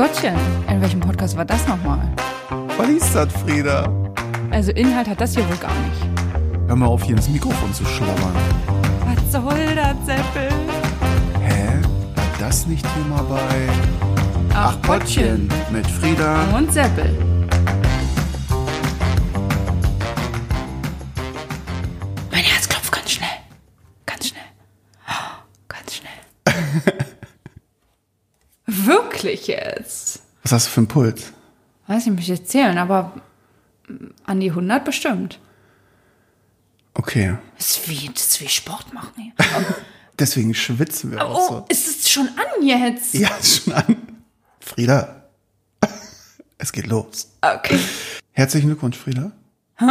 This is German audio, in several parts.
Gottchen, in welchem Podcast war das nochmal? Was ist das, Frieda? Also Inhalt hat das hier wohl gar nicht. Hör mal auf, hier ins Mikrofon zu schlabbern. Was soll das, Seppel? Hä? War das nicht hier mal bei... Ach, Pottchen mit Frieda. Und Seppel. Wirklich jetzt? Was hast du für einen Puls? Weiß ich, mich jetzt zählen, aber an die 100 bestimmt. Okay. Das ist wie, das ist wie Sport machen hier. Deswegen schwitzen wir auch Oh, so. ist es schon an jetzt? Ja, ist schon an. Frieda, es geht los. Okay. Herzlichen Glückwunsch, Frieda. Hä?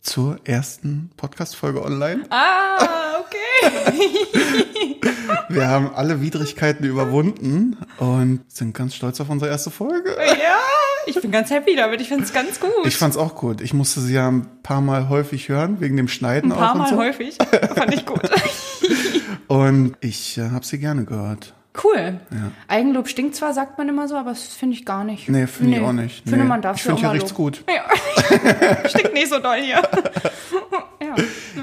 Zur ersten Podcast-Folge online. Ah, okay. Wir haben alle Widrigkeiten überwunden und sind ganz stolz auf unsere erste Folge. ja, ich bin ganz happy damit. Ich finde es ganz gut. Ich fand's auch gut. Ich musste sie ja ein paar Mal häufig hören, wegen dem Schneiden ein paar auch Mal so. häufig. Fand ich gut. Und ich äh, habe sie gerne gehört. Cool. Eigenlob stinkt zwar, sagt man immer so, aber das finde ich gar nicht. Nee, finde ich auch nicht. Finde Nee. man darf Ich finde, mal riecht's gut. Ja. stinkt nicht so doll hier. ja.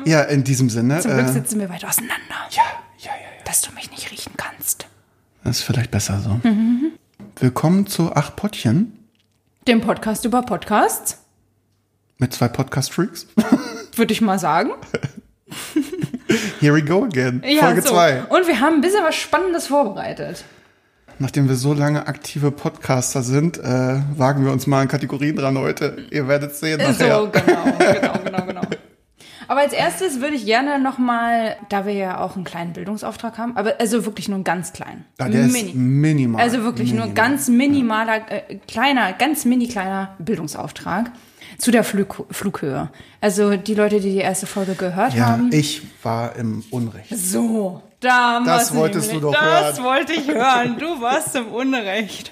Ja, in diesem Sinne. Zum Glück äh, sitzen wir weit auseinander, ja, ja, ja, ja. dass du mich nicht riechen kannst. Das ist vielleicht besser so. Mhm. Willkommen zu Acht Pottchen Dem Podcast über Podcasts, mit zwei Podcast-Freaks. würde ich mal sagen. Here we go again. Ja, Folge so. 2. Und wir haben ein bisschen was Spannendes vorbereitet. Nachdem wir so lange aktive Podcaster sind, äh, wagen wir uns mal an Kategorien dran heute. Ihr werdet sehen nachher. So, genau, genau, genau, genau. Aber als erstes würde ich gerne nochmal, da wir ja auch einen kleinen Bildungsauftrag haben, aber also wirklich nur einen ganz kleinen. Ja, der ist minimal. Also wirklich nur Minimal. ganz minimaler, äh, kleiner, ganz mini kleiner Bildungsauftrag zu der Flug, Flughöhe. Also die Leute, die die erste Folge gehört Ja, haben. ich war im Unrecht. So, da Das wolltest du doch Das hören. wollte ich hören. Du warst im Unrecht.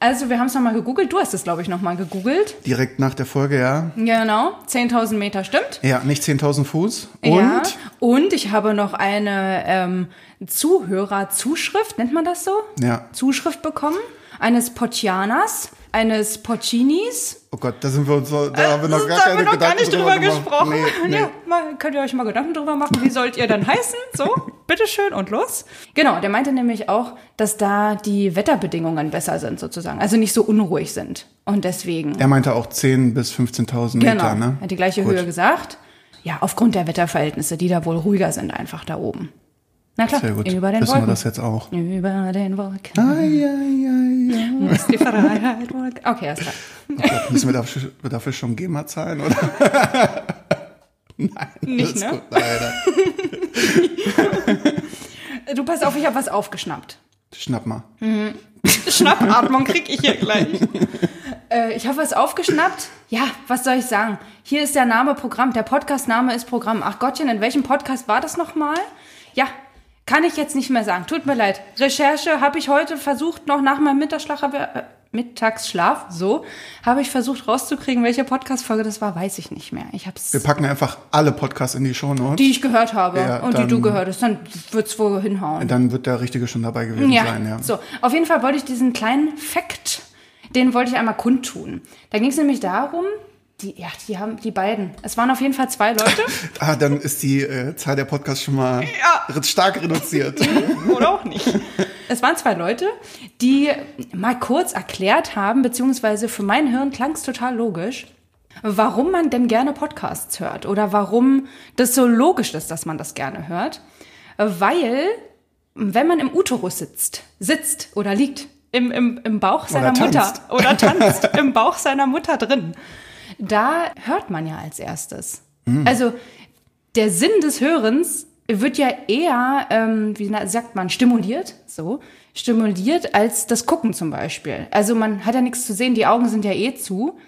Also wir haben es nochmal gegoogelt. Du hast es, glaube ich, nochmal gegoogelt. Direkt nach der Folge, ja. Genau, 10.000 Meter stimmt. Ja, nicht 10.000 Fuß. Und Ja. Und ich habe noch eine ähm, Zuhörerzuschrift, nennt man das so? Ja. Zuschrift bekommen. Eines Potianers, eines Pocinis. Oh Gott, da sind wir uns so, da haben wir noch gar da keine wir noch gar nicht drüber gemacht. gesprochen. Nee, nee. Ja, mal, könnt ihr euch mal Gedanken drüber machen, wie sollt ihr dann heißen? So, bitteschön und los. Genau, der meinte nämlich auch, dass da die Wetterbedingungen besser sind sozusagen, also nicht so unruhig sind. Und deswegen, Er meinte auch 10.000 bis 15.000 genau, Meter, ne? hat die gleiche Gut. Höhe gesagt. Ja, aufgrund der Wetterverhältnisse, die da wohl ruhiger sind einfach da oben. Na klar, Sehr gut. über den Wissen Wolken. wir das jetzt auch. Über den Wolken Ai, ai, ai, ai. muss die Freiheit wolken. Okay, alles klar. Oh Gott, müssen wir dafür, dafür schon GEMA zahlen, oder? Nein, Nicht, ne? gut, leider. Du pass auf, ich habe was aufgeschnappt. Schnapp mal. Schnappatmung krieg ich hier gleich. äh, ich habe was aufgeschnappt. Ja, was soll ich sagen? Hier ist der Name Programm. Der Podcast-Name ist Programm. Ach Gottchen, in welchem Podcast war das nochmal? Ja, kann ich jetzt nicht mehr sagen. Tut mir leid. Recherche habe ich heute versucht, noch nach meinem Mittagsschlaf, äh, Mittagsschlaf, so, habe ich versucht rauszukriegen, welche Podcast-Folge das war, weiß ich nicht mehr. Ich hab's, Wir packen einfach alle Podcasts in die Shownotes. die ich gehört habe Ja, und die du gehört hast, dann wird's wohl hinhauen. Dann wird der Richtige schon dabei gewesen Ja, sein, ja. so. Auf jeden Fall wollte ich diesen kleinen Fakt, den wollte ich einmal kundtun. Da ging es nämlich darum, die, ja, die haben, die beiden. Es waren auf jeden Fall zwei Leute. Ah, dann ist die äh, Zahl der Podcasts schon mal stark reduziert. Oder auch nicht. Es waren zwei Leute, die mal kurz erklärt haben, beziehungsweise für mein Hirn klang es total logisch, warum man denn gerne Podcasts hört oder warum das so logisch ist, dass man das gerne hört. Weil, wenn man im Uterus sitzt, sitzt oder liegt im, im, im Bauch seiner Oder Mutter oder tanzt im Bauch seiner Mutter drin, da hört man ja als erstes. Also der Sinn des Hörens wird ja eher, ähm, wie sagt man, stimuliert, so, stimuliert als das Gucken zum Beispiel. Also man hat ja nichts zu sehen, die Augen sind ja eh zu.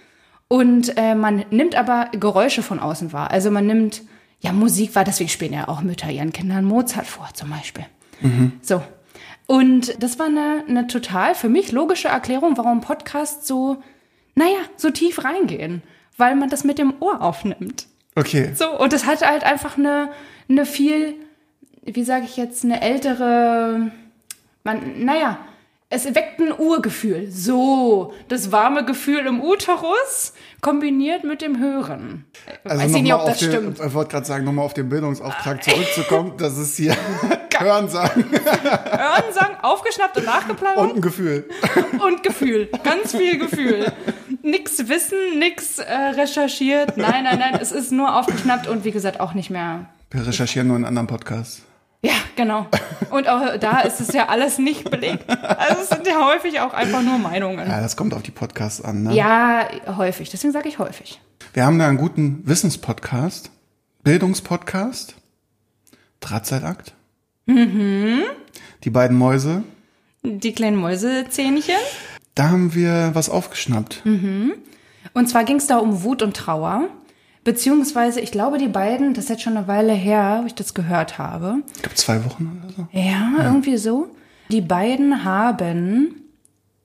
Und äh, man nimmt aber Geräusche von außen wahr. Also man nimmt ja Musik wahr, deswegen spielen ja auch Mütter ihren Kindern Mozart vor, zum Beispiel. So. Und das war eine, eine total für mich logische Erklärung, warum Podcasts so, naja, so tief reingehen. Weil man das mit dem Ohr aufnimmt. Okay. So, und das hat halt einfach eine, eine viel, wie sage ich jetzt, eine ältere, man, naja, Es weckt ein Urgefühl. So, das warme Gefühl im Uterus kombiniert mit dem Hören. Also Weiß ich nicht, ob das den, stimmt. ich wollte gerade sagen, nochmal auf den Bildungsauftrag zurückzukommen, das ist hier Hören sagen Hören, sagen, aufgeschnappt und nachgeplaudert. und ein Gefühl. und Gefühl. Ganz viel Gefühl. Nix wissen, nix äh, recherchiert. Nein, nein, nein. Es ist nur aufgeschnappt und wie gesagt auch nicht mehr. Wir recherchieren nur in anderen Podcasts. Ja, genau. Und auch da ist es ja alles nicht belegt. Also es sind ja häufig auch einfach nur Meinungen. Ja, das kommt auf die Podcasts an. Ne? Ja, häufig. Deswegen sage ich häufig. Wir haben da einen guten Wissenspodcast, Bildungspodcast, Drahtseilakt. Mhm. Die beiden Mäuse. Die kleinen Mäusezähnchen. Da haben wir was aufgeschnappt. Und zwar ging es da um Wut und Trauer. Beziehungsweise, ich glaube, die beiden, das ist jetzt schon eine Weile her, wo ich das gehört habe. Ich glaube zwei Wochen oder so. Ja, irgendwie so. Die beiden haben,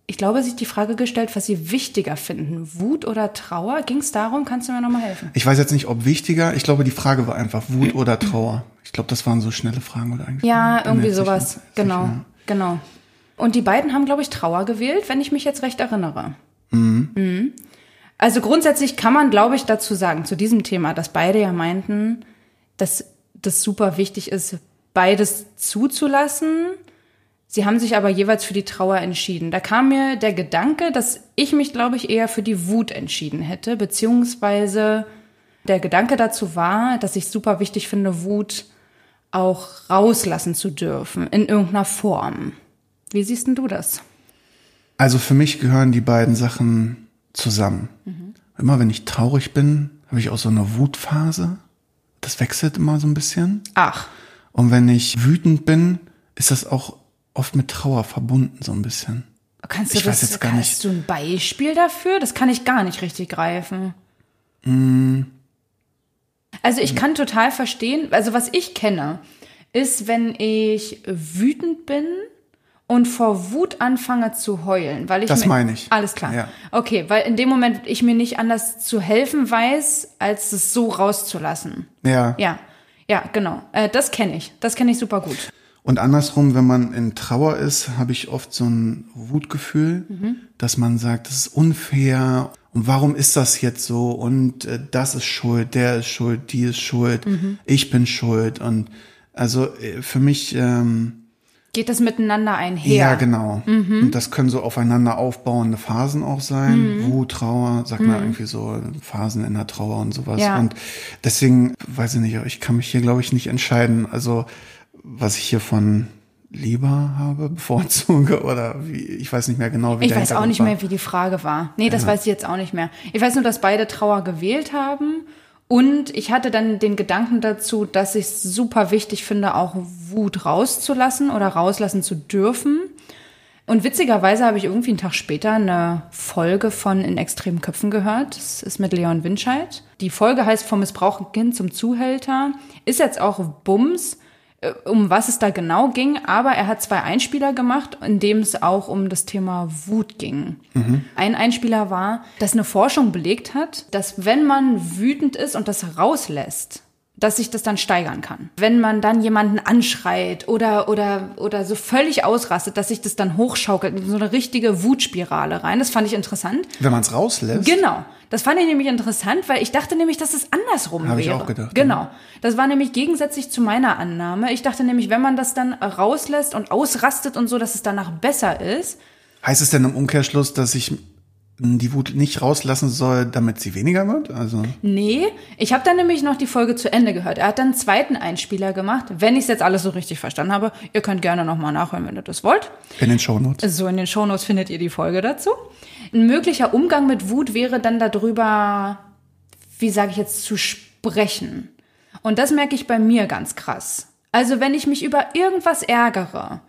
ich glaube, sich die Frage gestellt, was sie wichtiger finden. Wut oder Trauer? Ging es darum? Kannst du mir nochmal helfen? Ich weiß jetzt nicht, ob wichtiger. Ich glaube, die Frage war einfach Wut oder Trauer. Ich glaube, das waren so schnelle Fragen oder eigentlich. Ja, irgendwie sowas. sicher. Genau, genau. Und die beiden haben, glaube ich, Trauer gewählt, wenn ich mich jetzt recht erinnere. Mhm. Also grundsätzlich kann man, glaube ich, dazu sagen, zu diesem Thema, dass beide ja meinten, dass das super wichtig ist, beides zuzulassen. Sie haben sich aber jeweils für die Trauer entschieden. Da kam mir der Gedanke, dass ich mich, glaube ich, eher für die Wut entschieden hätte, beziehungsweise der Gedanke dazu war, dass ich super wichtig finde, Wut auch rauslassen zu dürfen, in irgendeiner Form. Wie siehst denn du das? Also für mich gehören die beiden Sachen zusammen. Immer wenn ich traurig bin, habe ich auch so eine Wutphase. Das wechselt immer so ein bisschen. Ach, Und wenn ich wütend bin, ist das auch oft mit Trauer verbunden, so ein bisschen. kannst du Ich weiß das, jetzt gar hast nicht. du ein Beispiel dafür? Das kann ich gar nicht richtig greifen. Mm. Also ich kann total verstehen, also was ich kenne, ist, wenn ich wütend bin und vor Wut anfange zu heulen, weil ich Das mir- meine ich. Alles klar. Ja. Okay, weil in dem Moment ich mir nicht anders zu helfen weiß, als es so rauszulassen. Ja. Ja, ja, genau. Äh, das kenne ich. Das kenne ich super gut. Und andersrum, wenn man in Trauer ist, habe ich oft so ein Wutgefühl, dass man sagt, das ist unfair. Und warum ist das jetzt so? Und äh, das ist schuld, der ist schuld, die ist schuld, ich bin schuld. Und also äh, für mich, ähm, Geht das miteinander einher? ja, genau. Und das können so aufeinander aufbauende Phasen auch sein. Wut, Trauer, sagt man irgendwie so, Phasen in der Trauer und sowas. Ja. Und deswegen, weiß ich nicht, ich kann mich hier, glaube ich, nicht entscheiden. Also, was ich hier von lieber habe, bevorzuge oder wie, ich weiß nicht mehr genau, wie Ich weiß auch nicht war. mehr, wie die Frage war. Nee, das weiß ich jetzt auch nicht mehr. Ich weiß nur, dass beide Trauer gewählt haben. Und ich hatte dann den Gedanken dazu, dass ich es super wichtig finde, auch Wut rauszulassen oder rauslassen zu dürfen. Und witzigerweise habe ich irgendwie einen Tag später eine Folge von In extremen Köpfen gehört. Das ist mit Leon Winscheid. Die Folge heißt Vom missbrauchten Kind zum Zuhälter. Ist jetzt auch Bums um was es da genau ging, aber er hat zwei Einspieler gemacht, in dem es auch um das Thema Wut ging. Ein Einspieler war, dass eine Forschung belegt hat, dass wenn man wütend ist und das rauslässt, dass sich das dann steigern kann. Wenn man dann jemanden anschreit oder, oder, oder so völlig ausrastet, dass sich das dann hochschaukelt in so eine richtige Wutspirale rein. Das fand ich interessant. Wenn man es rauslässt, Genau. Das fand ich nämlich interessant, weil ich dachte nämlich, dass es andersrum Habe ich wäre. auch gedacht, Genau. Das war nämlich gegensätzlich zu meiner Annahme. Ich dachte nämlich, wenn man das dann rauslässt und ausrastet und so, dass es danach besser ist. heißt es denn im Umkehrschluss, dass ich die Wut nicht rauslassen soll, damit sie weniger wird? Also, Nee, ich habe dann nämlich noch die Folge zu Ende gehört. Er hat dann einen zweiten Einspieler gemacht, wenn ich es jetzt alles so richtig verstanden habe. Ihr könnt gerne nochmal nachhören, wenn ihr das wollt. in den Shownotes. So, in den Shownotes findet ihr die Folge dazu. Ein möglicher Umgang mit Wut wäre dann darüber, wie sage ich jetzt, zu sprechen. Und das merke ich bei mir ganz krass. Also wenn ich mich über irgendwas ärgere,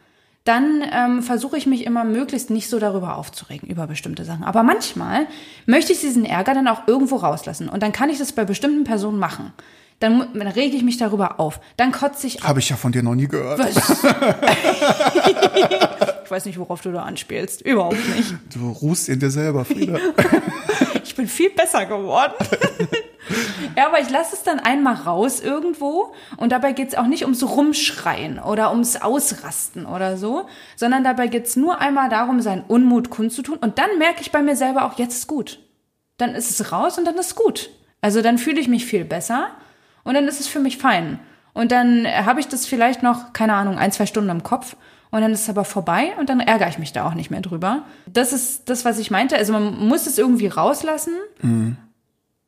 dann ähm, versuche ich mich immer möglichst nicht so darüber aufzuregen, über bestimmte Sachen. Aber manchmal möchte ich diesen Ärger dann auch irgendwo rauslassen. Und dann kann ich das bei bestimmten Personen machen. Dann, dann rege ich mich darüber auf. Dann kotze ich Habe ich ja von dir noch nie gehört. Ich weiß nicht, worauf du da anspielst. Überhaupt nicht. Du ruhst in dir selber, Frieda. Ich bin viel besser geworden. ja, aber ich lasse es dann einmal raus irgendwo und dabei geht's auch nicht ums Rumschreien oder ums Ausrasten oder so, sondern dabei geht's nur einmal darum, seinen Unmut kundzutun und dann merke ich bei mir selber auch, jetzt ist gut. Dann ist es raus und dann ist gut. Also dann fühle ich mich viel besser und dann ist es für mich fein. Und dann habe ich das vielleicht noch, keine Ahnung, ein, zwei Stunden im Kopf und dann ist es aber vorbei und dann ärgere ich mich da auch nicht mehr drüber. Das ist das, was ich meinte. Also man muss es irgendwie rauslassen, mhm.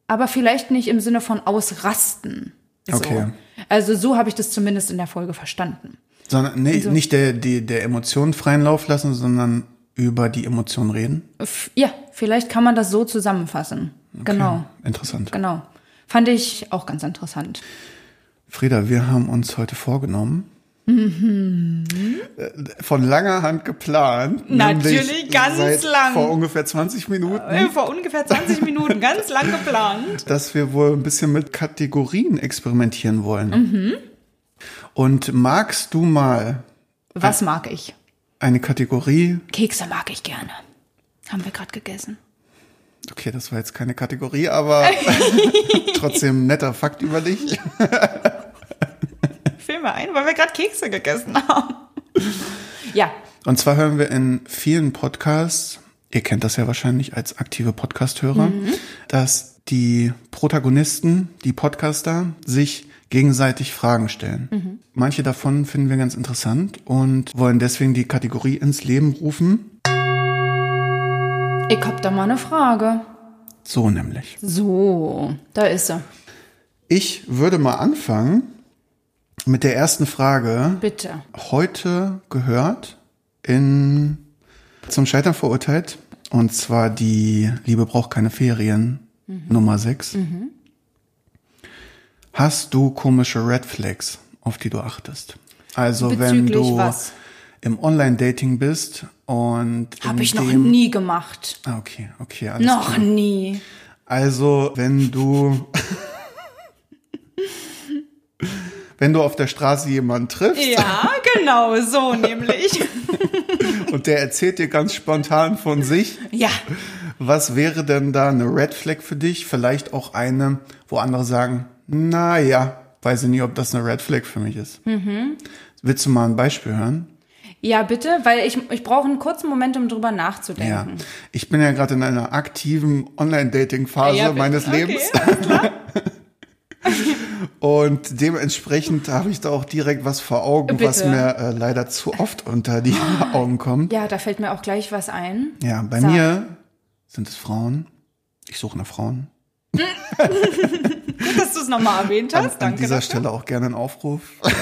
aber vielleicht nicht im Sinne von ausrasten. So. Okay. Also so habe ich das zumindest in der Folge verstanden. Sondern nee, also, nicht der, die, der Emotionen freien Lauf lassen, sondern über die Emotionen reden? Ja, vielleicht kann man das so zusammenfassen. Okay. Genau. Interessant. Genau. Fand ich auch ganz interessant. Frieda, wir haben uns heute vorgenommen, mhm. von langer Hand geplant. Natürlich, ganz lang. Vor ungefähr 20 Minuten. Äh, vor ungefähr 20 Minuten, ganz lang geplant. Dass wir wohl ein bisschen mit Kategorien experimentieren wollen. Mhm. Und magst du mal. Was mag ich? Eine Kategorie. Kekse mag ich gerne. Haben wir gerade gegessen. Okay, das war jetzt keine Kategorie, aber trotzdem netter Fakt über dich. Fiel mir ein, weil wir gerade Kekse gegessen haben. ja. Und zwar hören wir in vielen Podcasts, ihr kennt das ja wahrscheinlich als aktive Podcast-Hörer, mhm. dass die Protagonisten, die Podcaster, sich gegenseitig Fragen stellen. Mhm. Manche davon finden wir ganz interessant und wollen deswegen die Kategorie ins Leben rufen. Ich hab da mal eine Frage. So nämlich. So, da ist er. Ich würde mal anfangen mit der ersten Frage. Bitte. Heute gehört in zum Scheitern verurteilt. Und zwar die Liebe braucht keine Ferien mhm. Nummer 6. Mhm. Hast du komische Red Flags, auf die du achtest? Also Bezüglich wenn du was? im Online-Dating bist und habe ich noch nie gemacht. Ah, okay, okay, alles Noch klar. nie. Also, wenn du wenn du auf der Straße jemanden triffst. Ja, genau, so nämlich. und der erzählt dir ganz spontan von sich. Ja. Was wäre denn da eine Red Flag für dich? Vielleicht auch eine, wo andere sagen, na ja, weiß ich nicht, ob das eine Red Flag für mich ist. Mhm. Willst du mal ein Beispiel hören? Ja, bitte, weil ich, ich brauche einen kurzen Moment, um drüber nachzudenken. Ja. Ich bin ja gerade in einer aktiven Online-Dating-Phase ja, meines okay, Lebens. Und dementsprechend habe ich da auch direkt was vor Augen, Bitte. was mir äh, leider zu oft unter die Augen kommt. Ja, da fällt mir auch gleich was ein. Ja, bei Sag. mir sind es Frauen. Ich suche nach Frauen. Gut, dass du es nochmal erwähnt hast. An, Danke. An dieser dafür. Stelle auch gerne einen Aufruf.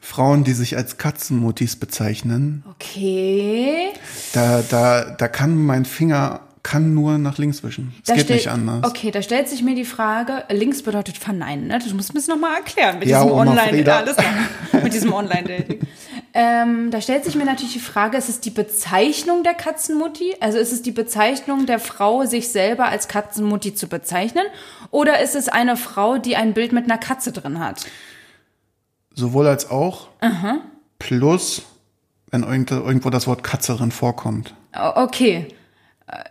Frauen, die sich als Katzenmutis bezeichnen. Okay. Da, da, da kann mein Finger kann nur nach links wischen. Es geht nicht anders. Okay, da stellt sich mir die Frage, links bedeutet verneinen, ne? Du musst mir das nochmal erklären mit ja, diesem Online, alles mit diesem Online-Dating. ähm, da stellt sich mir natürlich die Frage, ist es die Bezeichnung der Katzenmutti? Also ist es die Bezeichnung der Frau, sich selber als Katzenmutti zu bezeichnen? Oder ist es eine Frau, die ein Bild mit einer Katze drin hat? Sowohl als auch. Aha. Plus, wenn irgendwo das Wort Katze drin vorkommt. Okay.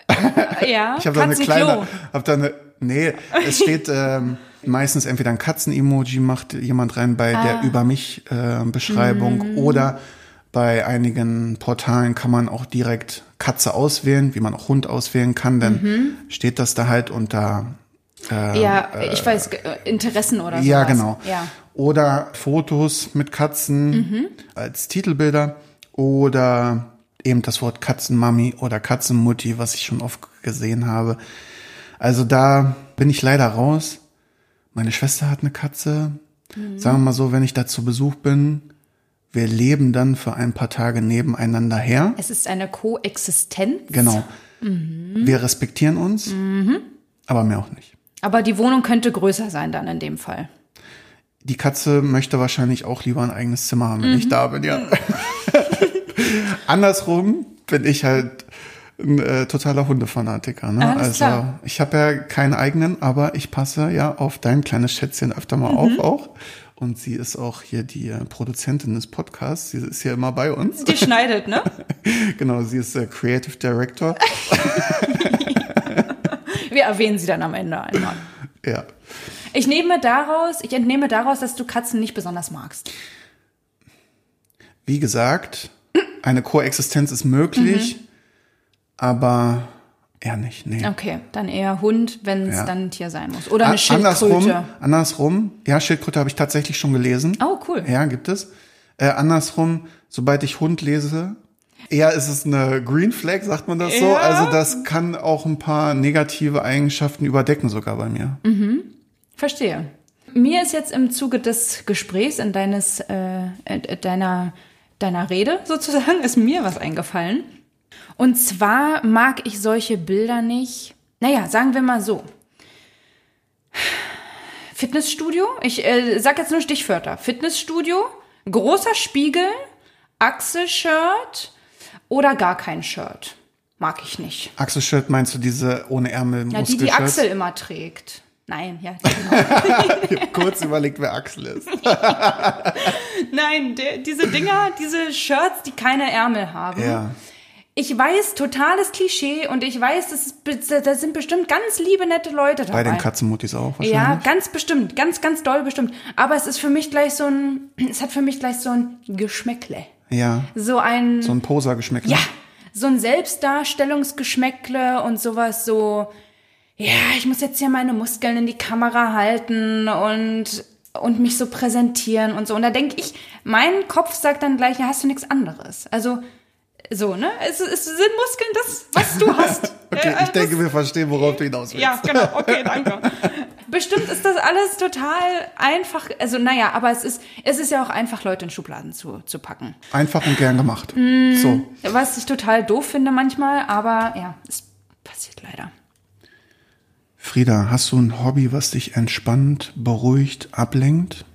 Äh, ja. Ich habe da eine kleine, hab da eine, nee, es steht ähm, meistens entweder ein Katzen-Emoji macht jemand rein bei ah. der über mich äh, Beschreibung mm. oder bei einigen Portalen kann man auch direkt Katze auswählen, wie man auch Hund auswählen kann, dann mhm. steht das da halt unter äh, ja, ich weiß, äh, Interessen oder so. Ja, genau. Ja. Oder Fotos mit Katzen mhm. als Titelbilder oder eben das Wort Katzenmami oder Katzenmutti, was ich schon oft gesehen habe. Also da bin ich leider raus. Meine Schwester hat eine Katze. Mhm. Sagen wir mal so, wenn ich da zu Besuch bin, wir leben dann für ein paar Tage nebeneinander her. Es ist eine Koexistenz. Genau. Mhm. Wir respektieren uns, mhm. aber mehr auch nicht. Aber die Wohnung könnte größer sein dann in dem Fall. Die Katze möchte wahrscheinlich auch lieber ein eigenes Zimmer haben, wenn ich mhm. da bin, ja. Andersrum bin ich halt ein äh, totaler Hundefanatiker. Ne? Alles also klar. ich habe ja keinen eigenen, aber ich passe ja auf dein kleines Schätzchen öfter mal mhm. auf auch. Und sie ist auch hier die äh, Produzentin des Podcasts. Sie ist hier immer bei uns. Die schneidet, ne? genau, sie ist der Creative Director. Wir erwähnen sie dann am Ende einmal. ja. Ich nehme daraus, ich entnehme daraus, dass du Katzen nicht besonders magst. Wie gesagt, eine Koexistenz ist möglich, Mhm. aber eher nicht. Nee. Okay, dann eher Hund, wenn es Ja. dann ein Tier sein muss. Oder eine A- Schildkröte. Andersrum, andersrum, ja, Schildkröte habe ich tatsächlich schon gelesen. Oh, cool. Ja, gibt es. Äh, andersrum, sobald ich Hund lese, eher ist es eine Green Flag, sagt man das so. Ja. Also das kann auch ein paar negative Eigenschaften überdecken sogar bei mir. Verstehe. Mir ist jetzt im Zuge des Gesprächs in deines, äh, deiner, deiner Rede sozusagen, ist mir was eingefallen. Und zwar mag ich solche Bilder nicht. Naja, sagen wir mal so. Fitnessstudio, ich äh, sag jetzt nur Stichwörter. Fitnessstudio, großer Spiegel, Achselshirt oder gar kein Shirt. Mag ich nicht. Achselshirt meinst du diese ohne Ärmel Ja, die die? Axel immer trägt. Nein, ja. Genau. Kurz überlegt, wer Axel ist. Nein, der, diese Dinger, diese Shirts, die keine Ärmel haben. Ja. Ich weiß, totales Klischee und ich weiß, das, das sind bestimmt ganz liebe, nette Leute dabei. Bei den Katzenmuttis auch wahrscheinlich. Ja, ganz bestimmt, ganz, ganz doll bestimmt. Aber es ist für mich gleich so ein, es hat für mich gleich so ein Geschmäckle. Ja. So ein, So ein Poser-Geschmack. ja, so ein Selbstdarstellungsgeschmäckle und sowas so, ja, ich muss jetzt hier meine Muskeln in die Kamera halten und, und mich so präsentieren und so. Und da denke ich, mein Kopf sagt dann gleich, ja, hast du nichts anderes. Also, so, ne? Es, es sind Muskeln das, was du hast. Okay, Äh, ich denke, das- wir verstehen, worauf du hinaus willst. ja, genau, okay, danke. Bestimmt ist das alles total einfach, also naja, aber es ist, es ist ja auch einfach, Leute in Schubladen zu, zu packen. Einfach und gern gemacht. Mm. So. Was ich total doof finde manchmal, aber ja, es passiert leider. Frieda, hast du ein Hobby, was dich entspannt, beruhigt, ablenkt?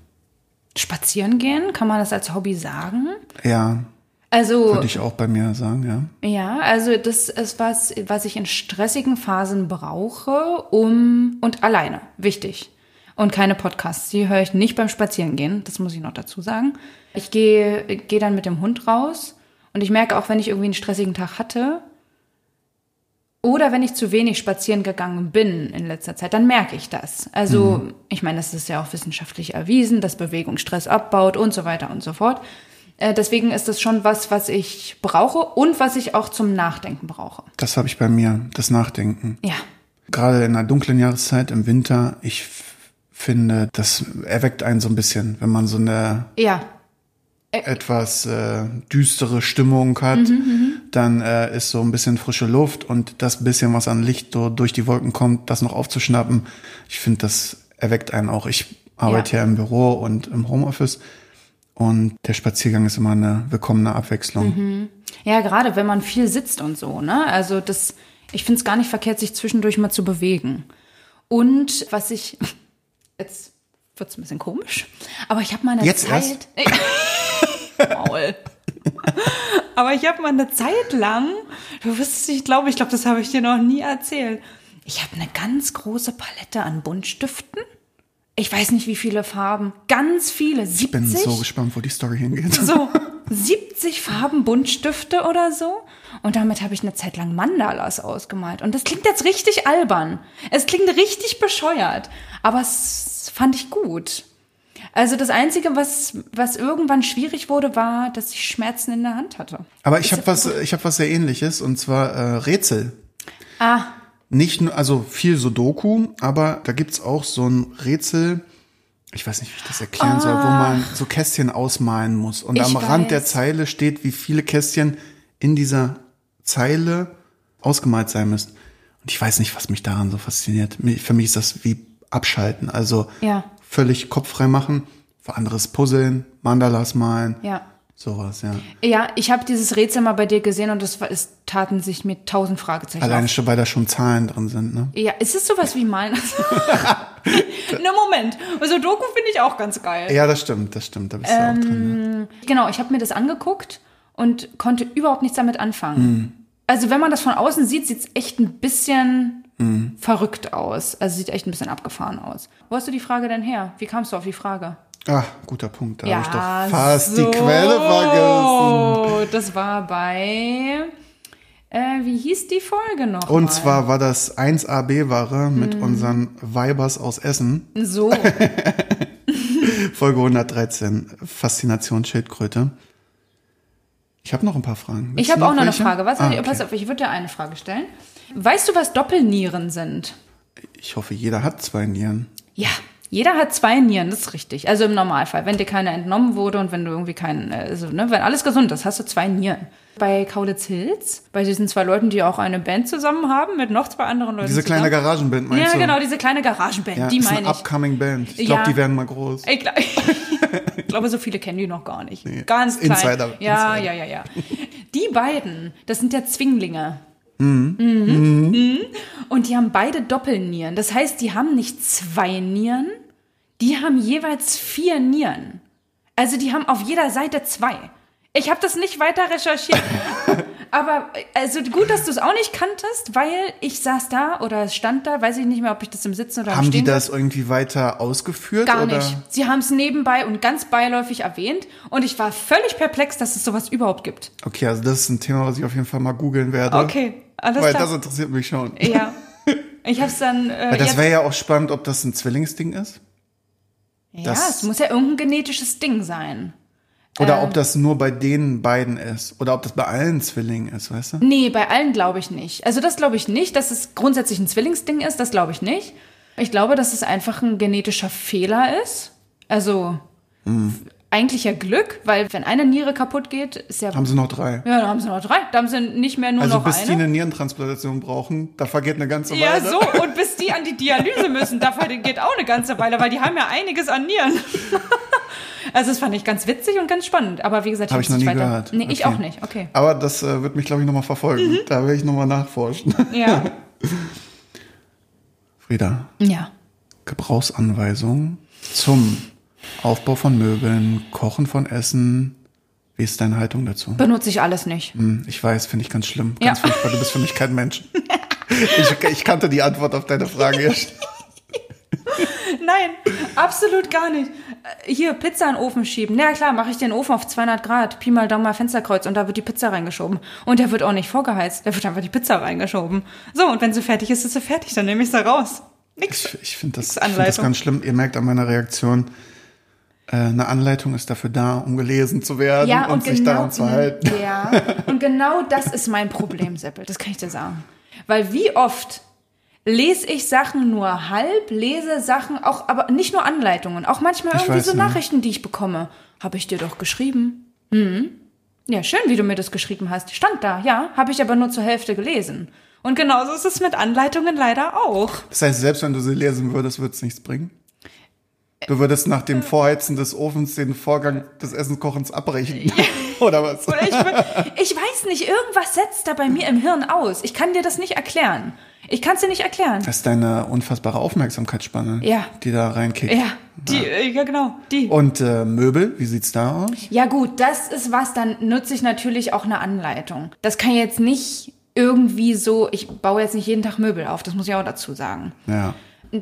Spazieren gehen, kann man das als Hobby sagen? Ja, Also, würde ich auch bei mir sagen, ja. ja, also das ist was, was ich in stressigen Phasen brauche, um, und alleine, wichtig. Und keine Podcasts, die höre ich nicht beim Spazierengehen, das muss ich noch dazu sagen. Ich gehe, gehe dann mit dem Hund raus und ich merke auch, wenn ich irgendwie einen stressigen Tag hatte, oder wenn ich zu wenig spazieren gegangen bin in letzter Zeit, dann merke ich das. Also, ich meine, das ist ja auch wissenschaftlich erwiesen, dass Bewegung Stress abbaut und so weiter und so fort. Äh, deswegen ist das schon was, was ich brauche und was ich auch zum Nachdenken brauche. Das habe ich bei mir, das Nachdenken. Ja. Gerade in einer dunklen Jahreszeit im Winter, ich finde, das erweckt einen so ein bisschen, wenn man so eine Ja. etwas äh, düstere Stimmung hat, dann äh, ist so ein bisschen frische Luft und das bisschen, was an Licht so durch die Wolken kommt, das noch aufzuschnappen. Ich finde, das erweckt einen auch. Ich arbeite ja. im Büro und im Homeoffice und der Spaziergang ist immer eine willkommene Abwechslung. Ja, gerade wenn man viel sitzt und so, ne? Also das, ich finde es gar nicht verkehrt, sich zwischendurch mal zu bewegen. Und was ich, jetzt wird's ein bisschen komisch, aber ich habe mal eine Jetzt Zeit. Maul. aber ich habe mal eine Zeit lang, du wirst es nicht glauben, ich glaube, das habe ich dir noch nie erzählt. Ich habe eine ganz große Palette an Buntstiften. Ich weiß nicht, wie viele Farben. Ganz viele. 70? Ich bin so gespannt, wo die Story hingeht. so 70 Farben Buntstifte oder so. Und damit habe ich eine Zeit lang Mandalas ausgemalt. Und das klingt jetzt richtig albern. Es klingt richtig bescheuert. Aber es fand ich gut. Also das Einzige, was, was irgendwann schwierig wurde, war, dass ich Schmerzen in der Hand hatte. Aber ich habe was, ich habe was sehr ähnliches und zwar äh, Rätsel. Ah, Nicht nur, also viel Sudoku, aber da gibt's auch so ein Rätsel, ich weiß nicht, wie ich das erklären soll, wo man so Kästchen ausmalen muss. Und Ich am Rand der weiß. Zeile steht, wie viele Kästchen in dieser Zeile ausgemalt sein müssen. Und ich weiß nicht, was mich daran so fasziniert. Für mich ist das wie Abschalten. Also Ja. Völlig kopffrei machen, für anderes Puzzeln, Mandalas malen, ja. sowas, ja. Ja, ich habe dieses Rätsel mal bei dir gesehen und es, war- es taten sich mir tausend Fragezeichen Alleine schon, weil da schon Zahlen drin sind, ne? Ja, ist es sowas wie Malen? ne, Moment. Also Doku finde ich auch ganz geil. Ja, das stimmt, das stimmt, da bist du auch drin. Ja. Genau, ich habe mir das angeguckt und konnte überhaupt nichts damit anfangen. Also wenn man das von außen sieht, sieht es echt ein bisschen verrückt aus. Also sieht echt ein bisschen abgefahren aus. Wo hast du die Frage denn her? Wie kamst du auf die Frage? Ah, guter Punkt. Da Ja, habe ich doch fast so. die Quelle vergessen. Das war bei, äh, wie hieß die Folge noch? Und mal? zwar war das 1AB-Ware Mhm. mit unseren Weibers aus Essen. So, Folge 113. Faszination Schildkröte. Ich habe noch ein paar Fragen. Willst ich habe auch noch eine welche? Frage. Was, ah, okay. Pass auf, ich würde dir eine Frage stellen. Weißt du, was Doppelnieren sind? Ich hoffe, jeder hat zwei Nieren. Ja, jeder hat zwei Nieren, das ist richtig. Also im Normalfall, wenn dir keine entnommen wurde und wenn du irgendwie keinen, also, ne, wenn alles gesund ist, hast du zwei Nieren. Bei Kaulitz Hills, bei diesen zwei Leuten, die auch eine Band zusammen haben mit noch zwei anderen Leuten. Diese kleine zusammen. Garagenband, meinst Ja, du? genau, diese kleine Garagenband, Ja, die eine meine ich. upcoming Band. Ich glaube, Ja. die werden mal groß. Ich, glaub, ich glaube, so viele kennen die noch gar nicht. Nee. Ganz klein. Insider, Ja, Insider. ja, ja, ja. Die beiden, das sind ja Zwinglinge. Mhm. Mhm. Und die haben beide Doppelnieren. Das heißt, die haben nicht zwei Nieren, die haben jeweils vier Nieren. Also die haben auf jeder Seite zwei. Ich habe das nicht weiter recherchiert. Aber also gut, dass du es auch nicht kanntest, weil ich saß da oder stand da, weiß ich nicht mehr, ob ich das im Sitzen oder Haben die das irgendwie weiter ausgeführt? Gar oder? nicht. Sie haben es nebenbei und ganz beiläufig erwähnt und ich war völlig perplex, dass es sowas überhaupt gibt. Okay, also das ist ein Thema, was ich auf jeden Fall mal googeln werde. Okay, alles Weil klar. das interessiert mich schon. ja. Ich hab's dann. Äh, Weil das wäre ja auch spannend, ob das ein Zwillingsding ist. ja, das- es muss ja irgendein genetisches Ding sein. Oder Ähm. ob das nur bei den beiden ist. Oder ob das bei allen Zwillingen ist, weißt du? Nee, bei allen glaube ich nicht. Also das glaube ich nicht, dass es grundsätzlich ein Zwillingsding ist, das glaube ich nicht. Ich glaube, dass es einfach ein genetischer Fehler ist. Also Hm. eigentlich ja Glück, weil wenn eine Niere kaputt geht, ist ja. Haben sie noch drei. ja, dann haben sie noch drei. Da haben sie nicht mehr nur Also noch bis eine. die eine Nierentransplantation brauchen, da vergeht eine ganze Ja, Weile. so, und bis die an die Dialyse müssen, da geht auch eine ganze Weile, weil die haben ja einiges an Nieren. Also das fand ich ganz witzig und ganz spannend. Aber wie gesagt, Habe ich noch nie nicht weiter. gehört. Nee, ich Okay. auch nicht. Okay. Aber das äh, wird mich, glaube ich, nochmal verfolgen. Mhm. Da werde ich nochmal nachforschen. Ja. Frieda, Ja. Gebrauchsanweisung zum Aufbau von Möbeln, Kochen von Essen. Wie ist deine Haltung dazu? Benutze ich alles nicht. Hm, Ich weiß, finde ich ganz schlimm. Ja. Ganz furchtbar. Du bist für mich kein Mensch. Ich, ich kannte die Antwort auf deine Frage erst. Nein, absolut gar nicht. Äh, Hier, Pizza in den Ofen schieben. Na klar, mache ich den Ofen auf 200 Grad, Pi mal Daumen mal Fensterkreuz und da wird die Pizza reingeschoben. Und der wird auch nicht vorgeheizt, da wird einfach die Pizza reingeschoben. So, und wenn sie fertig ist, ist sie fertig, dann nehme ich sie raus. Nix. Ich, ich finde das, find das ganz schlimm. Ihr merkt an meiner Reaktion, äh, eine Anleitung ist dafür da, um gelesen zu werden Ja, und, und, sich genau, daran zu halten. Ja, und genau das ist mein Problem, Seppel. Das kann ich dir sagen. Weil wie oft lese ich Sachen nur halb, lese Sachen auch, aber nicht nur Anleitungen, auch manchmal Ich irgendwie so? Nachrichten, die ich bekomme. Habe ich dir doch geschrieben. Hm. Ja, schön, wie du mir das geschrieben hast. Stand da, ja, habe ich aber nur zur Hälfte gelesen. Und genauso ist es mit Anleitungen leider auch. Das heißt, selbst wenn du sie lesen würdest, würde es nichts bringen? Du würdest nach dem Vorheizen des Ofens den Vorgang des Essenskochens abbrechen. Oder was? Oder ich, ich weiß nicht, irgendwas setzt da bei mir im Hirn aus. Ich kann dir das nicht erklären. Ich kann es dir nicht erklären. Das ist deine unfassbare Aufmerksamkeitsspanne, Ja. die da reinkickt. Ja, die, äh, ja genau, die. Und äh, Möbel, wie sieht's da aus? Ja gut, das ist was, dann nutze ich natürlich auch eine Anleitung. Das kann jetzt nicht irgendwie so, ich baue jetzt nicht jeden Tag Möbel auf, das muss ich auch dazu sagen. Ja.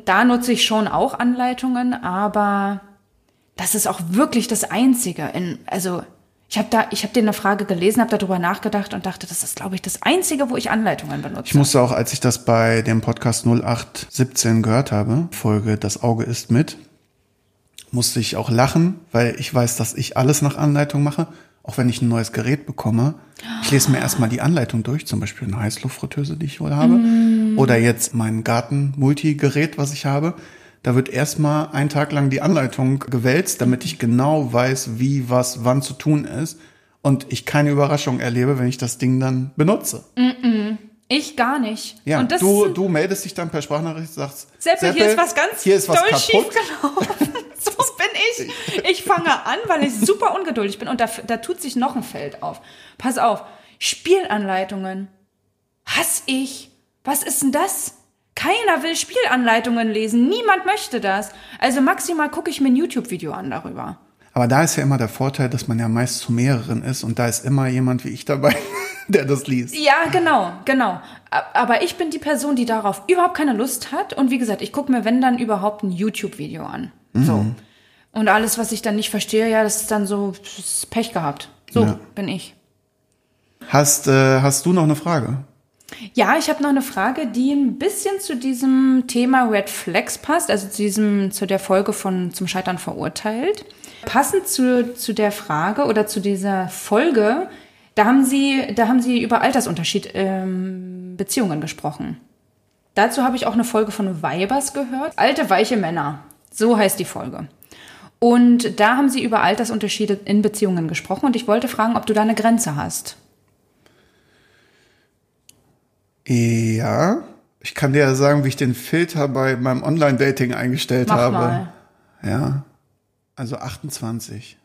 Da nutze ich schon auch Anleitungen, aber das ist auch wirklich das Einzige. In, also ich habe da, ich habe dir eine Frage gelesen, habe darüber nachgedacht und dachte, das ist, glaube ich, das Einzige, wo ich Anleitungen benutze. Ich musste auch, als ich das bei dem Podcast 0817 gehört habe, Folge Das Auge ist mit, musste ich auch lachen, weil ich weiß, dass ich alles nach Anleitung mache. Auch wenn ich ein neues Gerät bekomme. Ich lese mir erstmal die Anleitung durch, zum Beispiel eine Heißluftfritteuse, die ich wohl habe. Oder jetzt mein Garten-Multigerät, was ich habe. Da wird erstmal einen Tag lang die Anleitung gewälzt, damit ich genau weiß, wie, was, wann zu tun ist. Und ich keine Überraschung erlebe, wenn ich das Ding dann benutze. ich gar nicht. Ja, und du, du meldest dich dann per Sprachnachricht, sagst, Seppel, hier ist was ganz hier ist was doll kaputt. schiefgelaufen. so bin ich. Ich fange an, weil ich super ungeduldig bin und da, da tut sich noch ein Feld auf. Pass auf, Spielanleitungen. Hass ich. Was ist denn das? Keiner will Spielanleitungen lesen. Niemand möchte das. Also maximal gucke ich mir ein YouTube-Video an darüber. Aber da ist ja immer der Vorteil, dass man ja meist zu mehreren ist und da ist immer jemand wie ich dabei, der das liest. Ja, genau, genau. Aber ich bin die Person, die darauf überhaupt keine Lust hat. Und wie gesagt, ich gucke mir, wenn dann überhaupt ein YouTube-Video an. So. Und alles, was ich dann nicht verstehe, ja, das ist dann so Pech gehabt. So Ja. bin ich. Hast, äh, hast du noch eine Frage? Ja, ich habe noch eine Frage, die ein bisschen zu diesem Thema Red Flags passt, also zu, diesem, zu der Folge von Zum Scheitern verurteilt. Passend zu, zu der Frage oder zu dieser Folge, da haben Sie, da haben Sie über Altersunterschied ähm, Beziehungen gesprochen. Dazu habe ich auch eine Folge von Weibers gehört. Alte, weiche Männer. So heißt die Folge. Und da haben Sie über Altersunterschiede in Beziehungen gesprochen und ich wollte fragen, ob du da eine Grenze hast. Ja. Ich kann dir ja sagen, wie ich den Filter bei meinem Online-Dating eingestellt Mach habe. mal. Ja. Also 28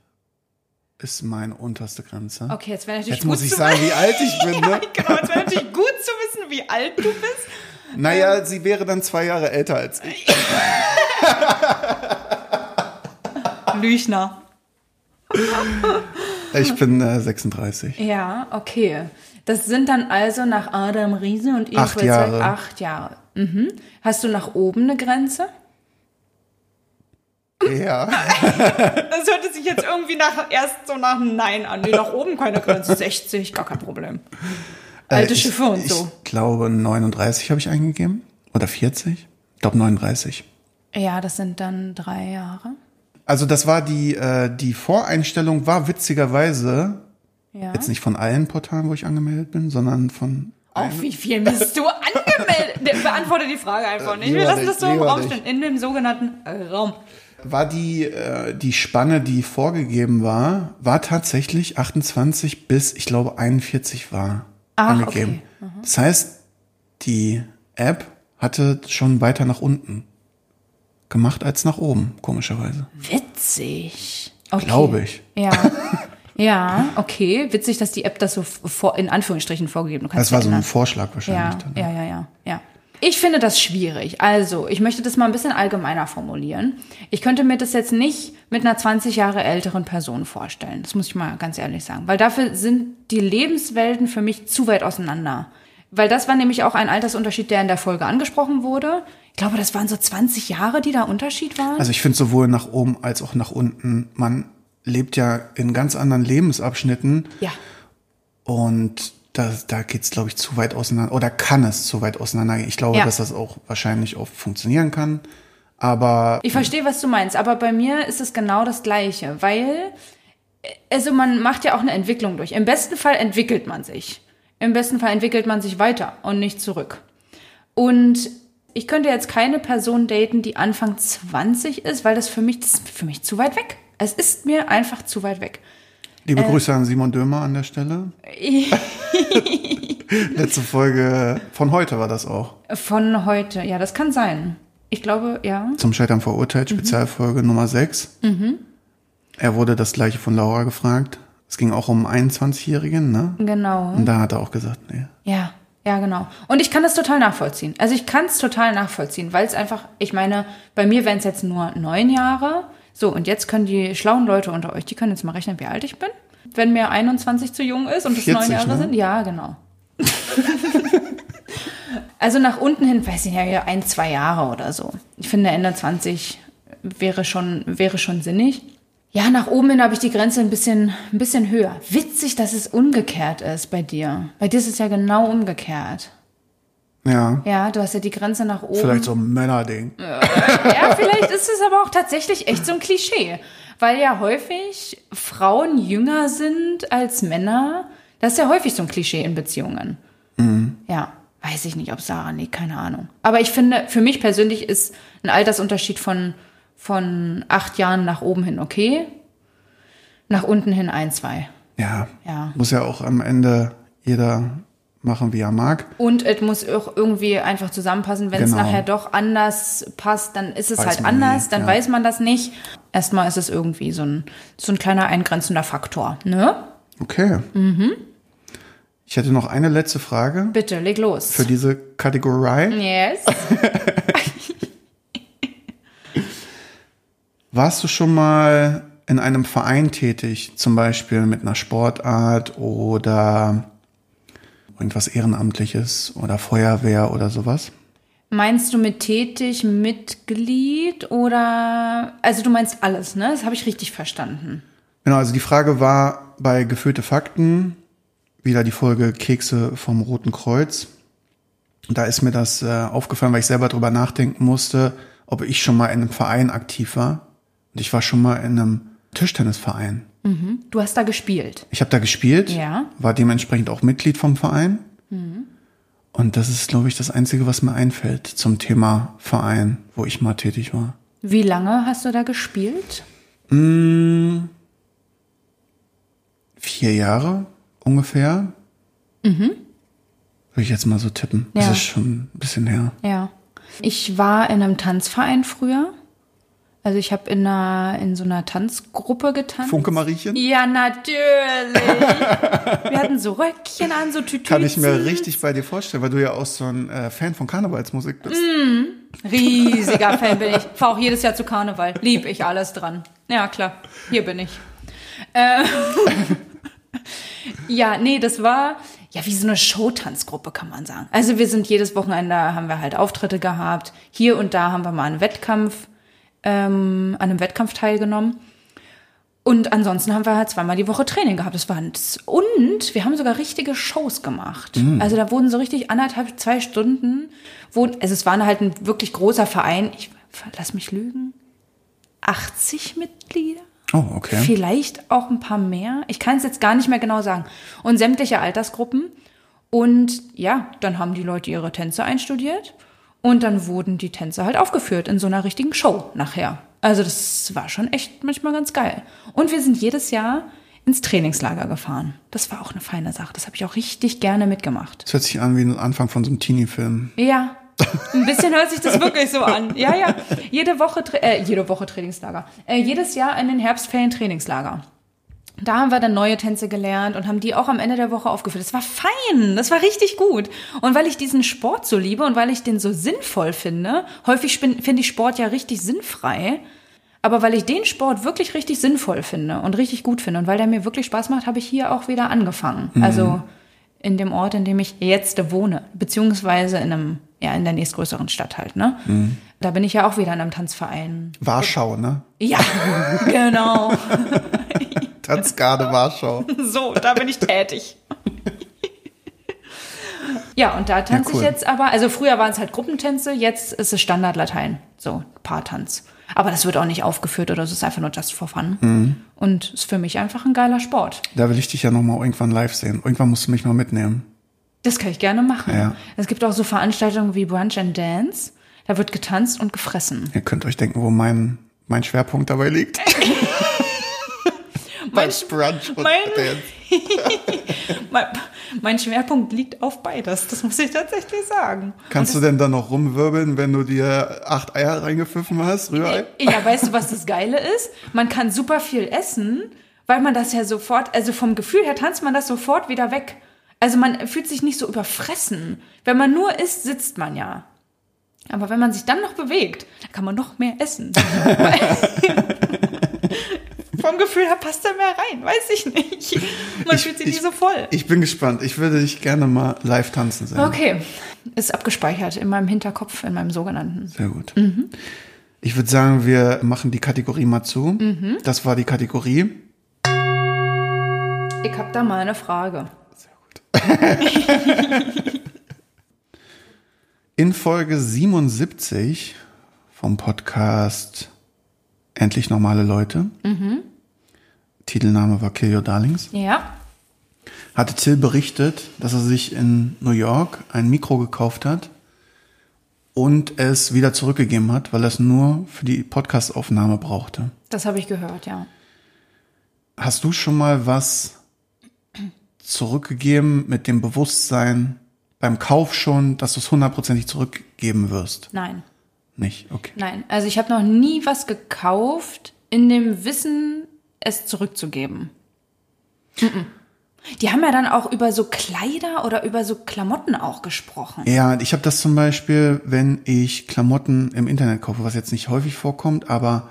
ist meine unterste Grenze. Okay, jetzt wäre natürlich Jetzt gut muss ich zu sagen, wie alt ich bin, ne? Genau, es wäre natürlich gut zu wissen, wie alt du bist. Naja, sie wäre dann zwei Jahre älter als ich. Lüchner. Ich bin äh, 36. Ja, okay. Das sind dann also nach Adam Riese und Acht Equal Jahre. Acht Jahre. Mhm. Hast du nach oben eine Grenze? Ja. Das hörte sich jetzt irgendwie nach, erst so nach Nein an. Nee, nach oben keine Grenze. 60, gar kein Problem. Alte Äh, ich, Schiffe und ich so. glaube 39 habe ich eingegeben. Oder 40? Ich glaube 39. Ja, das sind dann drei Jahre. Also das war die, äh, die Voreinstellung war witzigerweise, Ja. jetzt nicht von allen Portalen, wo ich angemeldet bin, sondern von Auf wie viel bist du angemeldet? Beantworte die Frage einfach nicht. Wir lieber lassen das so im Raum stehen. In dem sogenannten Raum. war die, äh, die Spanne, die vorgegeben war, war tatsächlich 28 bis, ich glaube, 41 war Ach, angegeben. okay. Das heißt, die App hatte schon weiter nach unten gemacht als nach oben, komischerweise. Witzig. Okay. Glaube ich. Ja. Ja, okay. Witzig, dass die App das so vor, in Anführungsstrichen vorgegeben. Kannst Das war so ein. Vorschlag wahrscheinlich. Ja, dann, ne? ja, ja, ja, ja. Ich finde das schwierig. Also, ich möchte das mal ein bisschen allgemeiner formulieren. Ich könnte mir das jetzt nicht mit einer 20 Jahre älteren Person vorstellen. Das muss ich mal ganz ehrlich sagen. Weil dafür sind die Lebenswelten für mich zu weit auseinander. Weil das war nämlich auch ein Altersunterschied, der in der Folge angesprochen wurde. Ich glaube, das waren so 20 Jahre, die da Unterschied waren. Also ich finde sowohl nach oben als auch nach unten, man lebt ja in ganz anderen Lebensabschnitten ja. und da, da geht's, glaube ich, zu weit auseinander oder kann es zu weit auseinandergehen. Ich glaube, Ja. dass das auch wahrscheinlich oft funktionieren kann. Aber Ich verstehe, was du meinst, aber bei mir ist es genau das Gleiche, weil, also man macht ja auch eine Entwicklung durch. Im besten Fall entwickelt man sich. Im besten Fall entwickelt man sich weiter und nicht zurück. Und ich könnte jetzt keine Person daten, die Anfang 20 ist, weil das für mich, das ist für mich zu weit weg. Es ist mir einfach zu weit weg. liebe Äh. Grüße an Simon Dömer an der Stelle. Letzte Folge von heute war das auch. Von heute, ja, das kann sein. Ich glaube, ja. Zum Scheitern verurteilt, Spezialfolge Nummer 6. Er wurde das gleiche von Laura gefragt. Es ging auch um einen 21-Jährigen, ne? Genau. Und da hat er auch gesagt, nee. Ja, ja, genau. Und ich kann das total nachvollziehen. Also ich kann es total nachvollziehen, weil es einfach, ich meine, bei mir wären es jetzt nur neun Jahre. So, und jetzt können die schlauen Leute unter euch, die können jetzt mal rechnen, wie alt ich bin. Wenn mir 21 zu jung ist und es 40, neun Jahre ne? sind. Ja, genau. also nach unten hin, weiß ich ja, ein, zwei Jahre oder so. Ich finde, Ende 20 wäre schon, wäre schon sinnig. Ja, nach oben hin habe ich die Grenze ein bisschen, ein bisschen höher. Witzig, dass es umgekehrt ist bei dir. Bei dir ist es ja genau umgekehrt. Ja, Ja, du hast ja die Grenze nach oben. vielleicht so ein Männerding. Ja, vielleicht ist es aber auch tatsächlich echt so ein Klischee. Weil ja häufig Frauen jünger sind als Männer. Das ist ja häufig so ein Klischee in Beziehungen. Ja, weiß ich nicht, ob daran liegt, keine Ahnung. Aber ich finde, für mich persönlich ist ein Altersunterschied von, von acht Jahren nach oben hin okay. Nach unten hin ein, zwei. Ja. Ja. Muss ja auch am Ende jeder machen, wie er mag. Und es muss auch irgendwie einfach zusammenpassen. Wenn es Genau. nachher doch anders passt, dann ist es Weiß halt anders, nie, dann ja. weiß man das nicht. Erstmal ist es irgendwie so ein, so ein kleiner eingrenzender Faktor. Ne? Okay. Ich hätte noch eine letzte Frage Bitte, leg los. für diese Kategorie. yes. Warst du schon mal in einem Verein tätig, zum Beispiel mit einer Sportart oder irgendwas Ehrenamtliches oder Feuerwehr oder sowas? Meinst du mit tätig Mitglied oder also du meinst alles, ne? Das habe ich richtig verstanden. Genau, also die Frage war bei Gefüllte Fakten, wieder die Folge Kekse vom Roten Kreuz. Da ist mir das äh, aufgefallen, weil ich selber drüber nachdenken musste, ob ich schon mal in einem Verein aktiv war. Und ich war schon mal in einem Tischtennisverein. Du hast da gespielt. Ich habe da gespielt, Ja. war dementsprechend auch Mitglied vom Verein. Und das ist, glaube ich, das Einzige, was mir einfällt zum Thema Verein, wo ich mal tätig war. Wie lange hast du da gespielt? Vier Jahre ungefähr. Würde ich jetzt mal so tippen. Das Ja. ist schon ein bisschen her. Ja. Ich war in einem Tanzverein früher. Also ich habe in einer in so einer Tanzgruppe getanzt. Funke Mariechen? Ja, natürlich. Wir hatten so Röckchen an, so Tütüzen. Kann ich mir richtig bei dir vorstellen, weil du ja auch so ein äh, Fan von Karnevalsmusik bist. Riesiger Fan bin ich. Fahr auch jedes Jahr zu Karneval. Lieb ich alles dran. Ja, klar. Hier bin ich. Äh, ja, nee, das war ja wie so eine Showtanzgruppe, kann man sagen. Also wir sind jedes Wochenende, haben wir halt Auftritte gehabt. Hier und da haben wir mal einen Wettkampf, ähm, an einem Wettkampf teilgenommen. Und ansonsten haben wir halt zweimal die Woche Training gehabt. Das war und wir haben sogar richtige Shows gemacht. Also da wurden so richtig anderthalb, zwei Stunden, wo, also es war halt ein wirklich großer Verein. Ich lass mich lügen. 80 Mitglieder? Oh, okay. Vielleicht auch ein paar mehr. Ich kann es jetzt gar nicht mehr genau sagen. Und sämtliche Altersgruppen. Und ja, dann haben die Leute ihre Tänze einstudiert. Und dann wurden die Tänze halt aufgeführt in so einer richtigen Show nachher. Also das war schon echt manchmal ganz geil. Und wir sind jedes Jahr ins Trainingslager gefahren. Das war auch eine feine Sache. Das habe ich auch richtig gerne mitgemacht. Das hört sich an wie ein Anfang von so einem Teenie-Film. Ja, ein bisschen hört sich das wirklich so an. Ja, ja. Jede Woche, äh, jede Woche Trainingslager. Äh, jedes Jahr in den Herbstferien Trainingslager. Da haben wir dann neue Tänze gelernt und haben die auch am Ende der Woche aufgeführt. Das war fein, das war richtig gut. Und weil ich diesen Sport so liebe und weil ich den so sinnvoll finde, häufig finde ich Sport ja richtig sinnfrei, aber weil ich den Sport wirklich richtig sinnvoll finde und richtig gut finde und weil der mir wirklich Spaß macht, habe ich hier auch wieder angefangen. Also in dem Ort, in dem ich jetzt wohne, beziehungsweise in einem, ja, in der nächstgrößeren Stadt halt, ne? Da bin ich ja auch wieder in einem Tanzverein. Warschau, ne? Ja, genau. Tanzgarde Warschau. So, da bin ich tätig. Ja, und da tanze Ja, cool. ich jetzt aber, also früher waren es halt Gruppentänze, jetzt ist es Standardlatein, so Paartanz. Aber das wird auch nicht aufgeführt oder es ist einfach nur just for fun. Mhm. Und ist für mich einfach ein geiler Sport. Da will ich dich ja noch mal irgendwann live sehen. Irgendwann musst du mich noch mitnehmen. Das kann ich gerne machen. Ja. Es gibt auch so Veranstaltungen wie Brunch and Dance. Da wird getanzt und gefressen. Ihr könnt euch denken, wo mein, mein Schwerpunkt dabei liegt. Mein, Brunch und mein- mein, mein Schwerpunkt liegt auf beides, das muss ich tatsächlich sagen. Kannst du denn dann noch rumwirbeln, wenn du dir acht Eier reingepfiffen hast? Rührei? Ja, weißt du, was das Geile ist? Man kann super viel essen, weil man das ja sofort, also vom Gefühl her tanzt man das sofort wieder weg. Also man fühlt sich nicht so überfressen. Wenn man nur isst, sitzt man ja. Aber wenn man sich dann noch bewegt, dann kann man noch mehr essen. vom Gefühl her passt da mehr rein, weiß ich nicht. Man Ich- fühlt sich ich- nicht so voll. Ich bin gespannt. Ich würde dich gerne mal live tanzen sehen. Okay, ist abgespeichert in meinem Hinterkopf, in meinem sogenannten. Sehr gut. Mhm. Ich würde sagen, wir machen die Kategorie mal zu. Mhm. Das war die Kategorie. Ich habe da mal eine Frage. In Folge 77 vom Podcast Endlich normale Leute. Mhm. Titelname war Kill Your Darlings. Ja, Hatte Till berichtet, dass er sich in New York ein Mikro gekauft hat und es wieder zurückgegeben hat, weil er es nur für die Podcastaufnahme brauchte. das habe ich gehört, ja. Hast du schon mal was zurückgegeben mit dem Bewusstsein beim Kauf schon, dass du es hundertprozentig zurückgeben wirst? Nein. Nicht, okay. Nein, also ich habe noch nie was gekauft in dem Wissen, es zurückzugeben. Mhm. Die haben ja dann auch über so Kleider oder über so Klamotten auch gesprochen. Ja, ich habe das zum Beispiel, wenn ich Klamotten im Internet kaufe, was jetzt nicht häufig vorkommt, aber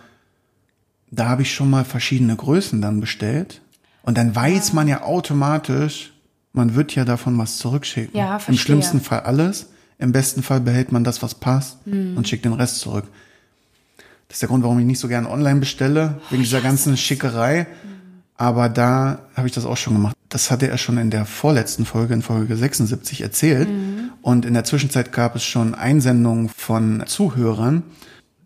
da habe ich schon mal verschiedene Größen dann bestellt. Und dann weiß man ja automatisch, man wird ja davon was zurückschicken. Ja, Im verstehe. schlimmsten Fall alles, Im besten Fall behält man das, was passt Hm. und schickt den Rest zurück. Das ist der Grund, warum ich nicht so gerne online bestelle, wegen dieser ganzen Schickerei. Aber da habe ich das auch schon gemacht. Das hatte er schon in der vorletzten Folge, in Folge 76 erzählt. Und in der Zwischenzeit gab es schon Einsendungen von Zuhörern.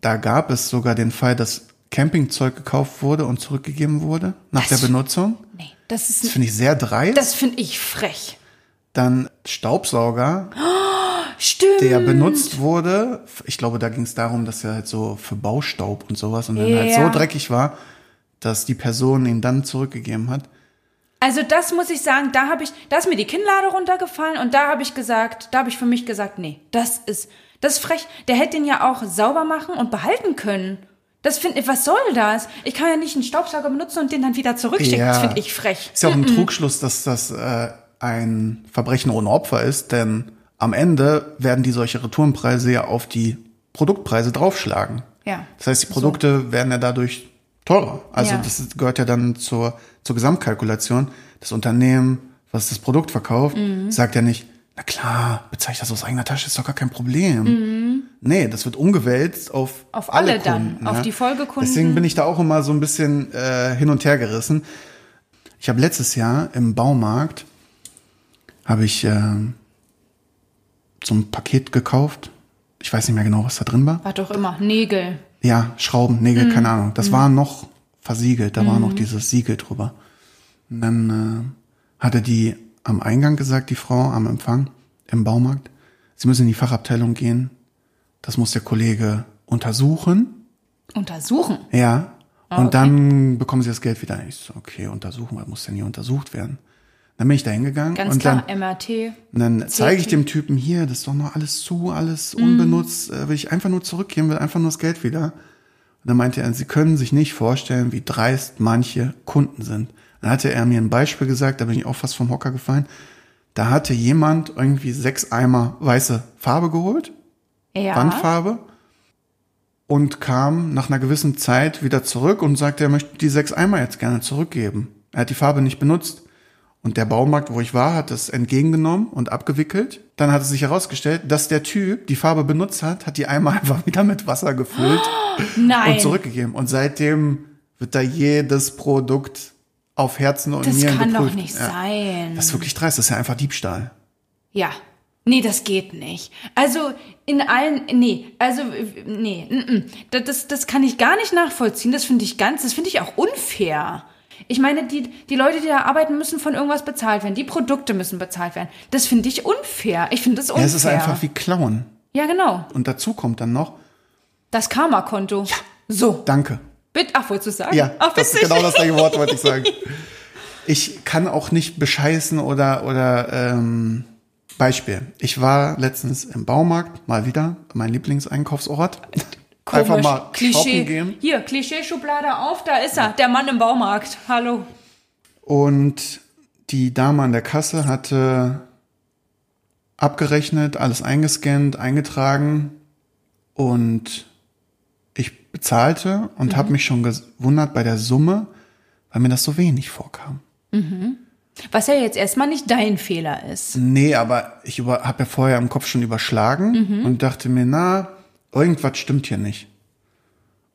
Da gab es sogar den Fall, dass Campingzeug gekauft wurde und zurückgegeben wurde nach Das- der Benutzung. Nee, das Das finde ich sehr dreist. das finde ich frech. Dann Staubsauger, Stimmt. der benutzt wurde. Ich glaube, da ging es darum, dass er halt so für Baustaub und sowas und dann halt Ja. so dreckig war, dass die Person ihn dann zurückgegeben hat. Also das muss ich sagen, da habe ich, da ist mir die Kinnlade runtergefallen und da habe ich gesagt, da habe ich für mich gesagt, nee, das ist, das ist frech. Der hätte den ja auch sauber machen und behalten können. Das finde was soll das? Ich kann ja nicht einen Staubsauger benutzen und den dann wieder zurückschicken. Das finde ich frech. Ist ja auch ein Trugschluss, dass das äh, ein Verbrechen ohne Opfer ist, denn am Ende werden die solche Retourenpreise ja auf die Produktpreise draufschlagen. Ja. Das heißt, die Produkte werden ja dadurch teurer. Also Ja. das gehört ja dann zur, zur Gesamtkalkulation. Das Unternehmen, was das Produkt verkauft, Mhm. sagt ja nicht, na klar, bezahle ich das aus eigener Tasche, ist doch gar kein Problem. Mhm. Nee, das wird umgewälzt auf, Auf alle dann, Kunden, auf ja. die Folgekunden. Deswegen bin ich da auch immer so ein bisschen äh, hin und her gerissen. Ich habe letztes Jahr im Baumarkt habe ich äh, so ein Paket gekauft. Ich weiß nicht mehr genau, was da drin war. War doch immer Nägel. Ja, Schrauben, Nägel, keine Ahnung. Das war noch versiegelt, da war Mhm. noch dieses Siegel drüber. Und dann äh, hatte die am Eingang gesagt, die Frau am Empfang im Baumarkt, sie müssen in die Fachabteilung gehen. Das muss der Kollege untersuchen. Untersuchen. Ja. Ah, Und okay. dann bekommen sie das Geld wieder. Ich so, okay, untersuchen, was muss denn hier untersucht werden? Dann bin ich da hingegangen Ganz und klar, dann, MRT. und dann zeige ich dem Typen hier, das ist doch noch alles zu, alles Mhm. unbenutzt, äh, will ich einfach nur zurückgeben, will einfach nur das Geld wieder. Und dann meinte er, sie können sich nicht vorstellen, wie dreist manche Kunden sind. Dann hatte er mir ein Beispiel gesagt, da bin ich auch fast vom Hocker gefallen. Da hatte jemand irgendwie sechs Eimer weiße Farbe geholt, Ja. Wandfarbe, und kam nach einer gewissen Zeit wieder zurück und sagte, er möchte die sechs Eimer jetzt gerne zurückgeben. Er hat die Farbe nicht benutzt. Und der Baumarkt, wo ich war, hat es entgegengenommen und abgewickelt. Dann hat es sich herausgestellt, dass der Typ die Farbe benutzt hat, hat die Eimer einfach wieder mit Wasser gefüllt Nein. und zurückgegeben. Und seitdem wird da jedes Produkt auf Herzen und das Nieren kann geprüft. doch nicht Ja. sein. Das ist wirklich dreist, das ist ja einfach Diebstahl. Ja. Nee, das geht nicht. Also in allen, nee, also nee, mm, mm. Das- das, das kann ich gar nicht nachvollziehen. Das finde ich ganz, das finde ich auch unfair. Ich meine, die, die Leute, die da arbeiten, müssen von irgendwas bezahlt werden. Die Produkte müssen bezahlt werden. Das finde ich unfair. Ich finde das unfair. Ja, es ist einfach wie Klauen. Ja, genau. Und dazu kommt dann noch, Das Karma-Konto. Ja. So. danke. Bitte, ach, wolltest du sagen? Ja, ach, das ist genau das gleiche Wort, wollte ich sagen. Ich kann auch nicht bescheißen oder, oder ähm, Beispiel. Ich war letztens im Baumarkt, mal wieder, mein Lieblingseinkaufsort. Komisch. Einfach mal shoppen Klischee. gehen. Hier, Klischeeschublade auf, da ist er. Der Mann im Baumarkt. Hallo. Und die Dame an der Kasse hatte abgerechnet, alles eingescannt, eingetragen und ich bezahlte und habe mich schon gewundert bei der Summe, weil mir das so wenig vorkam. Was ja jetzt erstmal nicht dein Fehler ist. Nee, aber ich habe ja vorher im Kopf schon überschlagen und dachte mir, na, irgendwas stimmt hier nicht.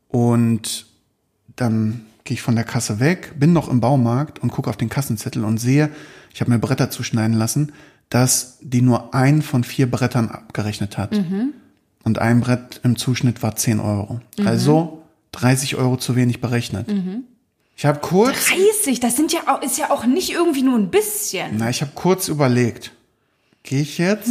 Und dann gehe ich von der Kasse weg, bin noch im Baumarkt und gucke auf den Kassenzettel und sehe, ich habe mir Bretter zuschneiden lassen, dass die nur ein von vier Brettern abgerechnet hat. Und ein Brett im Zuschnitt war 10 Euro. Also 30 Euro zu wenig berechnet. Ich habe kurz 30, das sind ja auch, ist ja auch nicht irgendwie nur ein bisschen. Na, ich habe kurz überlegt, gehe ich jetzt?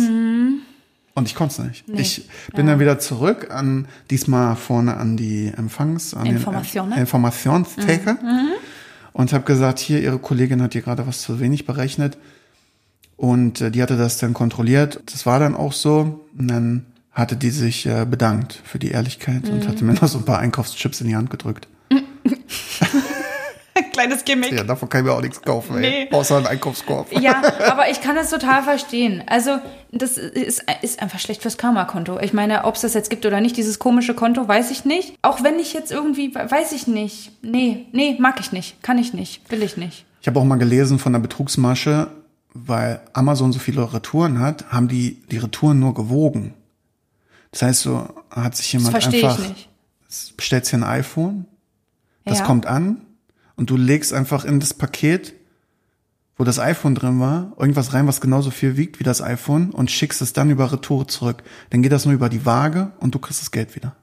Und ich konnte es nicht. Ich bin dann wieder zurück an, diesmal vorne an die Empfangs, an Information, den ne? Informationstheke und habe gesagt, hier, Ihre Kollegin hat hier gerade was zu wenig berechnet. Und äh, die hatte das dann kontrolliert. Das war dann auch so. Und dann hatte die sich äh, bedankt für die Ehrlichkeit und hatte mir noch so ein paar Einkaufschips in die Hand gedrückt. Kleines Gimmick. Ja, davon kann ich mir auch nichts kaufen, ey. Nee. Außer einen Einkaufskorb. Ja, aber ich kann das total verstehen. Also, das ist, ist einfach schlecht fürs Karma-Konto. Ich meine, ob es das jetzt gibt oder nicht, dieses komische Konto, weiß ich nicht. Auch wenn ich jetzt irgendwie, weiß ich nicht. Nee, nee, mag ich nicht. Kann ich nicht. Will ich nicht. Ich habe auch mal gelesen von der Betrugsmasche, weil Amazon so viele Retouren hat, haben die die Retouren nur gewogen. Das heißt, so hat sich jemand Das einfach ich nicht. bestellst dir ein iPhone, das Ja. kommt an und du legst einfach in das Paket, wo das iPhone drin war, irgendwas rein, was genauso viel wiegt wie das iPhone und schickst es dann über Retour zurück. Dann geht das nur über die Waage und du kriegst das Geld wieder.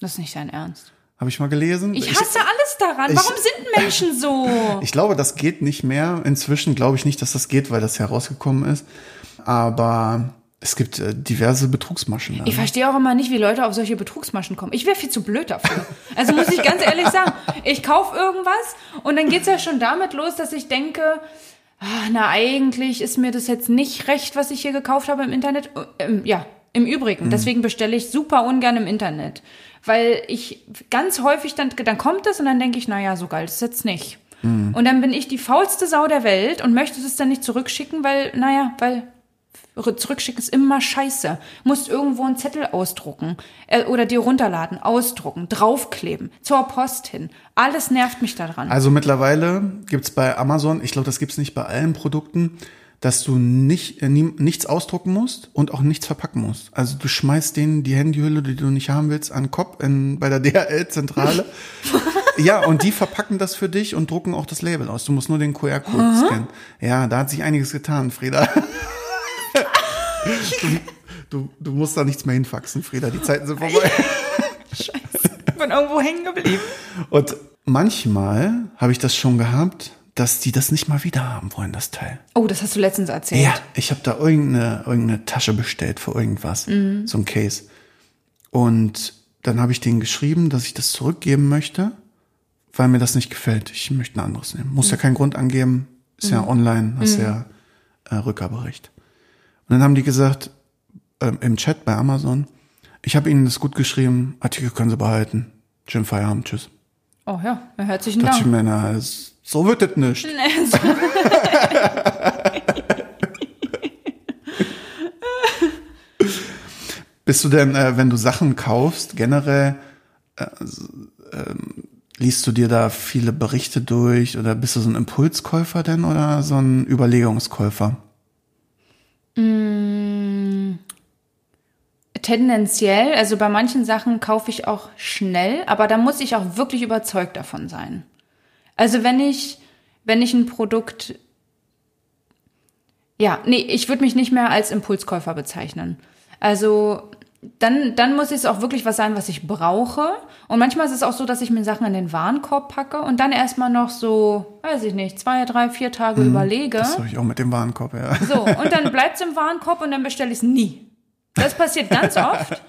Das ist nicht dein Ernst. Habe ich mal gelesen. Ich hasse alles daran. ich- Warum sind Menschen so? Ich glaube, das geht nicht mehr. Inzwischen glaube ich nicht, dass das geht, weil das herausgekommen ist. Aber es gibt äh, diverse Betrugsmaschen. Ich verstehe auch immer nicht, wie Leute auf solche Betrugsmaschen kommen. Ich wäre viel zu blöd dafür. Also muss ich ganz ehrlich sagen, ich kaufe irgendwas und dann geht's ja schon damit los, dass ich denke, ah, na eigentlich ist mir das jetzt nicht recht, was ich hier gekauft habe im Internet. Ähm, ja, im Übrigen. Deswegen bestelle ich super ungern im Internet. Weil ich ganz häufig dann, dann kommt es und dann denke ich, naja, so geil ist es jetzt nicht. Und dann bin ich die faulste Sau der Welt und möchte das dann nicht zurückschicken, weil, naja, weil zurückschicken ist immer scheiße. Musst irgendwo einen Zettel ausdrucken äh, oder dir runterladen, ausdrucken, draufkleben, zur Post hin. Alles nervt mich daran. Also mittlerweile gibt's bei Amazon, ich glaube, das gibt's nicht bei allen Produkten, dass du nicht, äh, nie, nichts ausdrucken musst und auch nichts verpacken musst. Also du schmeißt denen die Handyhülle, die du nicht haben willst, an den Kopf in, bei der DHL-Zentrale. ja, und die verpacken das für dich und drucken auch das Label aus. Du musst nur den QR-Code scannen. Ja, da hat sich einiges getan, Frieda. du, du, musst da nichts mehr hinfaxen, Frieda. Die Zeiten sind vorbei. Scheiße. Ich bin irgendwo hängen geblieben. Und manchmal habe ich das schon gehabt, dass die das nicht mal wieder haben wollen, das Teil. Oh, das hast du letztens erzählt. Ja, ich habe da irgendeine, irgendeine Tasche bestellt für irgendwas, Mhm. so ein Case. Und dann habe ich denen geschrieben, dass ich das zurückgeben möchte, weil mir das nicht gefällt. Ich möchte ein anderes nehmen. Muss ja Mhm. keinen Grund angeben, ist ja online, hast ja äh, Rückgaberecht. Und dann haben die gesagt, ähm, im Chat bei Amazon, ich habe ihnen das gut geschrieben, Artikel können sie behalten. Schönen Feierabend, tschüss. Oh ja, herzlichen Dachte ich Dank. mir, na, so wird das nicht. Bist du denn, äh, wenn du Sachen kaufst, generell, äh, ähm, liest du dir da viele Berichte durch oder bist du so ein Impulskäufer denn oder so ein Überlegungskäufer? Tendenziell, also bei manchen Sachen kaufe ich auch schnell, aber da muss ich auch wirklich überzeugt davon sein. Also wenn ich, wenn ich ein Produkt, ja, nee, ich würde mich nicht mehr als Impulskäufer bezeichnen. Also dann, dann muss es auch wirklich was sein, was ich brauche. Und manchmal ist es auch so, dass ich mir Sachen in den Warenkorb packe und dann erstmal noch so, weiß ich nicht, zwei, drei, vier Tage überlege. Das habe ich auch mit dem Warenkorb, ja. So, und dann bleibt's im Warenkorb und dann bestelle ich es nie. Das passiert ganz oft.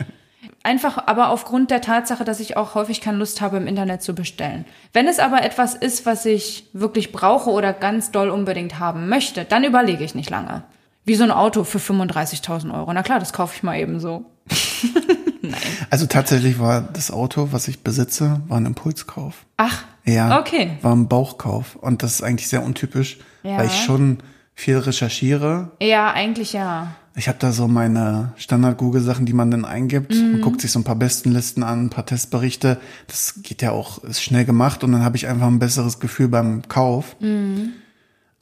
Einfach aber aufgrund der Tatsache, dass ich auch häufig keine Lust habe, im Internet zu bestellen. Wenn es aber etwas ist, was ich wirklich brauche oder ganz doll unbedingt haben möchte, dann überlege ich nicht lange. Wie so ein Auto für 35.000 Euro. Na klar, das kaufe ich mal eben so. Also tatsächlich war das Auto, was ich besitze, war ein Impulskauf. Ach, Ja. Okay. War ein Bauchkauf. Und das ist eigentlich sehr untypisch, Ja. weil ich schon viel recherchiere. ja, eigentlich ja. Ich habe da so meine Standard-Google-Sachen, die man dann eingibt. Mhm. Man guckt sich so ein paar Bestenlisten an, ein paar Testberichte. Das geht ja auch, ist schnell gemacht und dann habe ich einfach ein besseres Gefühl beim Kauf. Mhm.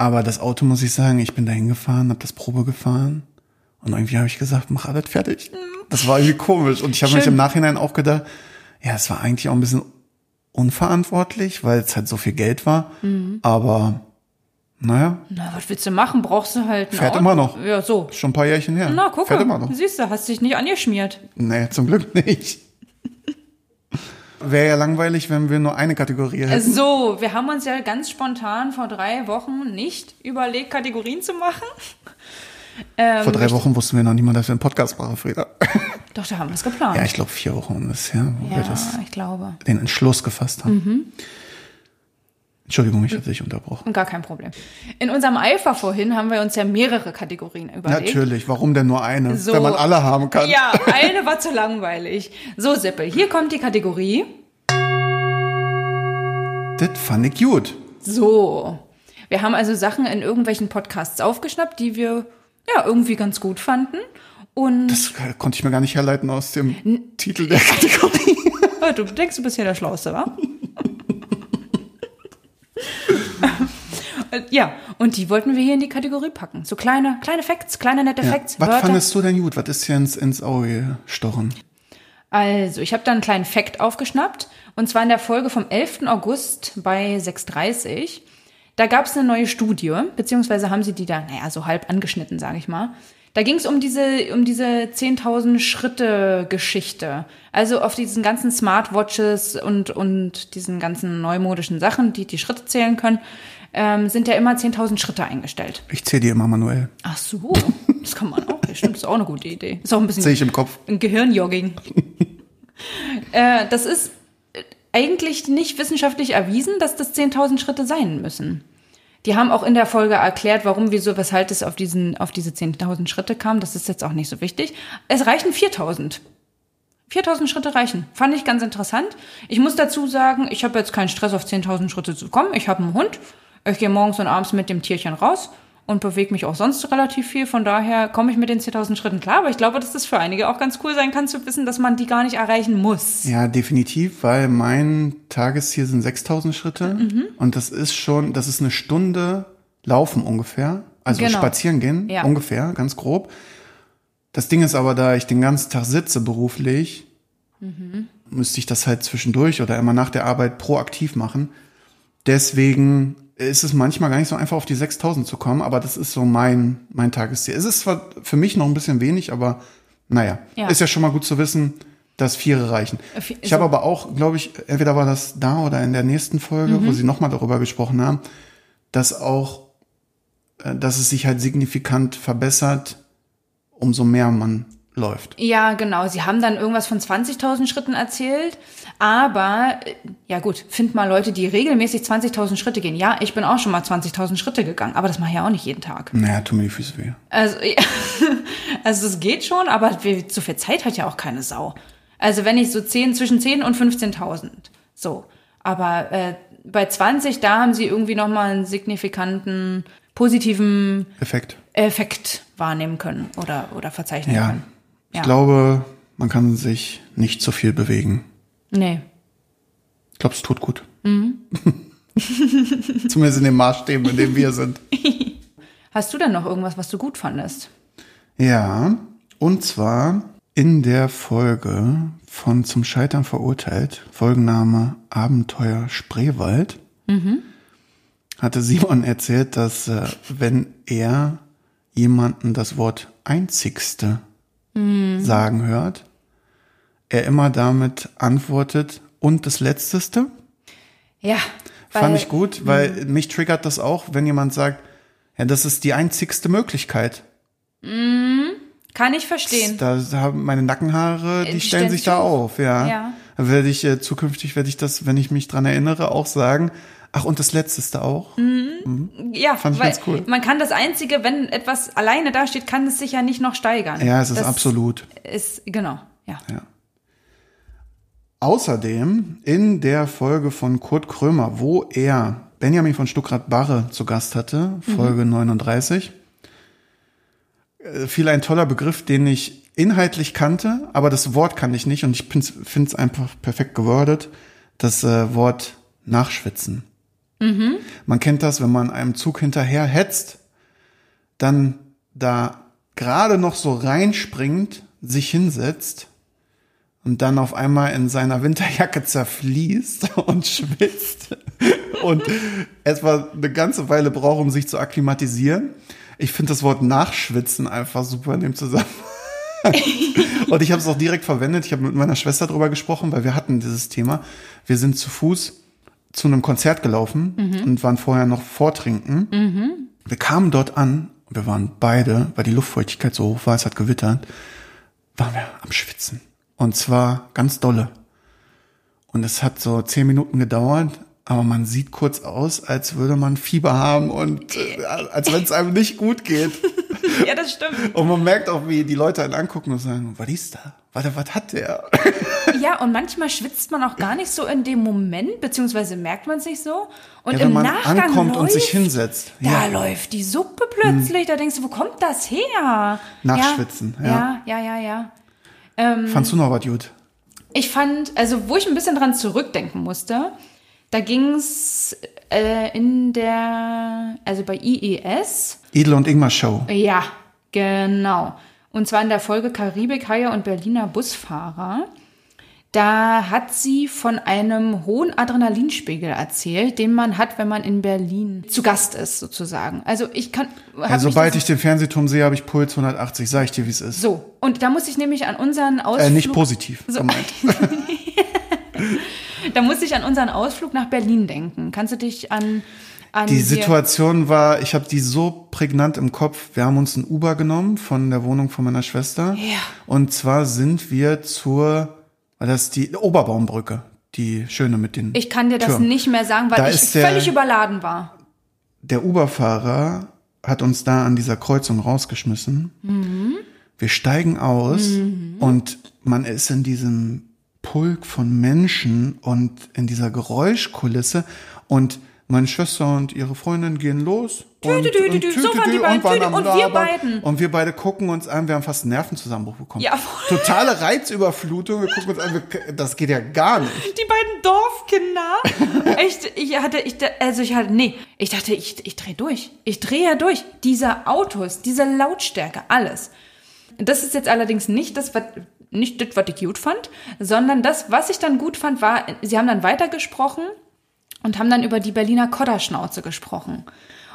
Aber das Auto, muss ich sagen, ich bin da hingefahren, habe das Probe gefahren und irgendwie habe ich gesagt, mach alles fertig. Das war irgendwie komisch. Und ich habe mich im Nachhinein auch gedacht, ja, es war eigentlich auch ein bisschen unverantwortlich, weil es halt so viel Geld war. Mhm. Aber naja, Na, was willst du machen? Brauchst du halt Fährt Auto? immer noch. Ja, so. ist schon ein paar Jährchen her. Na, guck Fährt immer noch. Siehst du, hast dich nicht angeschmiert. Nee, zum Glück nicht. Wäre ja langweilig, wenn wir nur eine Kategorie hätten. So, wir haben uns ja ganz spontan vor drei Wochen nicht überlegt, Kategorien zu machen. Ähm, Vor drei Wochen wussten wir noch niemand, dass wir einen Podcast machen, Frieda. Doch, da haben wir es geplant. Ja, ich glaube vier Wochen ist her, wo wir das, ja, ich glaube. den Entschluss gefasst haben. Entschuldigung, ich habe dich unterbrochen. Gar kein Problem. In unserem Eifer vorhin haben wir uns ja mehrere Kategorien überlegt. Natürlich, warum denn nur eine, So. wenn man alle haben kann? Ja, eine war zu langweilig. So, Sippel, hier kommt die Kategorie. Das fand ich gut. So. Wir haben also Sachen in irgendwelchen Podcasts aufgeschnappt, die wir ja irgendwie ganz gut fanden. Und Das konnte ich mir gar nicht herleiten aus dem Titel der Kategorie. Du denkst, du bist hier der Schlauste, wa? Ja, und die wollten wir hier in die Kategorie packen. So kleine, kleine Facts, kleine nette Ja. Facts. Was Wörter. fandest du denn gut? Was ist dir ins, ins Auge gestochen? Also, ich habe da einen kleinen Fact aufgeschnappt. Und zwar in der Folge vom 11. August bei 6.30. Da gab es eine neue Studie, beziehungsweise haben sie die da, naja, so halb angeschnitten, sage ich mal. Da ging es um diese, um diese 10.000 Schritte Geschichte. Also auf diesen ganzen Smartwatches und, und diesen ganzen neumodischen Sachen, die die Schritte zählen können, ähm, sind ja immer 10.000 Schritte eingestellt. Ich zähle die immer manuell. Ach so, das kann man auch. Stimmt, das ist auch eine gute Idee. Ist auch ein bisschen Sehe ich im Kopf. ein Gehirnjogging. äh, das ist äh, eigentlich nicht wissenschaftlich erwiesen, dass das 10.000 Schritte sein müssen. Die haben auch in der Folge erklärt, warum, wieso, weshalb es auf, diesen, auf diese 10.000 Schritte kam. Das ist jetzt auch nicht so wichtig. Es reichen 4.000. 4.000 Schritte reichen. Fand ich ganz interessant. Ich muss dazu sagen, ich habe jetzt keinen Stress, auf 10.000 Schritte zu kommen. Ich habe einen Hund. Ich gehe morgens und abends mit dem Tierchen raus und bewege mich auch sonst relativ viel. Von daher komme ich mit den 10.000 Schritten klar. Aber ich glaube, dass das für einige auch ganz cool sein kann, zu wissen, dass man die gar nicht erreichen muss. Ja, definitiv, weil mein Tagesziel sind 6000 Schritte Mhm. und das ist schon, das ist eine Stunde Laufen ungefähr, also Genau. spazieren gehen Ja. ungefähr, ganz grob. Das Ding ist aber, da ich den ganzen Tag sitze beruflich, Mhm. müsste ich das halt zwischendurch oder immer nach der Arbeit proaktiv machen. Deswegen ist es manchmal gar nicht so einfach, auf die 6000 zu kommen, aber das ist so mein, mein Tagesziel. Es ist zwar für mich noch ein bisschen wenig, aber naja, Ja. ist ja schon mal gut zu wissen, dass Viere reichen. Äh, Ich habe aber auch, glaube ich, entweder war das da oder in der nächsten Folge, Mhm. wo sie nochmal darüber gesprochen haben, dass auch, äh, dass es sich halt signifikant verbessert, umso mehr man läuft. Ja, genau. Sie haben dann irgendwas von 20.000 Schritten erzählt. Aber, äh, ja gut, find mal Leute, die regelmäßig 20.000 Schritte gehen. Ja, ich bin auch schon mal 20.000 Schritte gegangen, aber das mache ich ja auch nicht jeden Tag. Naja, tut mir die Füße weh. Also, ja, also es geht schon, aber so viel Zeit hat ja auch keine Sau. Also wenn ich so 10, zwischen 10 und 15.000. So. Aber äh, bei 20, da haben sie irgendwie nochmal einen signifikanten positiven Effekt. Effekt wahrnehmen können oder, oder verzeichnen Ja. können. Ich Ja. glaube, man kann sich nicht so viel bewegen. Nee. Ich glaube, es tut gut. Mhm. Zumindest in den Maßstäben, in denen wir sind. Hast du denn noch irgendwas, was du gut fandest? Ja, und zwar in der Folge von Zum Scheitern verurteilt, Folgenname Abenteuer Spreewald, hatte Simon erzählt, dass äh, wenn er jemanden das Wort einzigste sagen hört, er immer damit antwortet und das Letzteste. Ja. Fand weil- ich gut, weil mich triggert das auch, wenn jemand sagt, ja, das ist die einzigste Möglichkeit. Kann ich verstehen. Da haben meine Nackenhaare, die die stellen sich da auf, ja. Ja. Da werde ich äh, zukünftig werde ich das, wenn ich mich dran erinnere, auch sagen. Ach, und das Letzteste auch. Ja, Fand ich weil ganz cool. man kann das Einzige, wenn etwas alleine dasteht, kann es sich ja nicht noch steigern. Ja, es ist das absolut. Ist, genau, ja. Ja. Außerdem in der Folge von Kurt Krömer, wo er Benjamin von Stuckrad-Barre zu Gast hatte, Folge 39, äh, fiel ein toller Begriff, den ich inhaltlich kannte, aber das Wort kannte ich nicht und ich finde es einfach perfekt gewordet. Das äh, Wort Nachschwitzen. Man kennt das, wenn man einem Zug hinterher hetzt, dann da gerade noch so reinspringt, sich hinsetzt und dann auf einmal in seiner Winterjacke zerfließt und schwitzt und etwa eine ganze Weile braucht, um sich zu akklimatisieren. Ich finde das Wort Nachschwitzen einfach super in dem Zusammenhang. und ich habe es auch direkt verwendet. Ich habe mit meiner Schwester drüber gesprochen, weil wir hatten dieses Thema. Wir sind zu Fuß zu einem Konzert gelaufen und waren vorher noch vortrinken. Wir kamen dort an, wir waren beide, weil die Luftfeuchtigkeit so hoch war, es hat gewittert, waren wir am Schwitzen. Und zwar ganz dolle. Und es hat so zehn Minuten gedauert, aber man sieht kurz aus, als würde man Fieber haben und äh, als wenn es einem nicht gut geht. Ja, das stimmt. Und man merkt auch, wie die Leute einen angucken und sagen, was ist da? Warte, was hat der? Ja, und manchmal schwitzt man auch gar nicht so in dem Moment, beziehungsweise merkt man es nicht so. Und Ja, wenn im man Nachgang ankommt läuft, und sich hinsetzt. Da Ja. Hm. läuft die Suppe plötzlich. Da denkst du, wo kommt das her? Nachschwitzen, ja. Ja, ja, ja, ja. Fandst du noch was gut? Ich fand, also wo ich ein bisschen dran zurückdenken musste, da ging's äh, in der, also bei IES. Edel und Ingmar Show. Ja, genau. Und zwar in der Folge Karibik-Haie und Berliner Busfahrer. Da hat sie von einem hohen Adrenalinspiegel erzählt, den man hat, wenn man in Berlin zu Gast ist, sozusagen. Also ich kann. hab Also, sobald ich den Fernsehturm sehe, habe ich Puls 180. Sag ich dir, wie es ist. So, und da muss ich nämlich an unseren Ausflug. Äh, nicht positiv So. gemeint. Da muss ich an unseren Ausflug nach Berlin denken. Kannst du dich an. an Die Situation war, ich habe die so prägnant im Kopf. Wir haben uns ein Uber genommen von der Wohnung von meiner Schwester. Ja. Und zwar sind wir zur, das die Oberbaumbrücke, die schöne mit den Ich kann dir das Türmen. nicht mehr sagen, weil Da ich ist der- völlig überladen war. Der Uberfahrer hat uns da an dieser Kreuzung rausgeschmissen. Mhm. Wir steigen aus und man ist in diesem Pulk von Menschen und in dieser Geräuschkulisse und meine Schwester und ihre Freundin gehen los. und, tü, tü, und tü, so waren die und beiden, waren tü, am und wir beiden. Und wir beide gucken uns an, wir haben fast einen Nervenzusammenbruch bekommen. Ja, voll. Totale Reizüberflutung, wir gucken uns an, das geht ja gar nicht. Die beiden Dorfkinder. Echt, ich hatte, ich, also ich hatte, nee, ich dachte, ich, ich drehe durch. Ich drehe ja durch. Diese Autos, diese Lautstärke, alles. Das ist jetzt allerdings nicht das, was, nicht das, was ich gut fand, sondern das, was ich dann gut fand, war, sie haben dann weitergesprochen und haben dann über die Berliner Kodderschnauze gesprochen.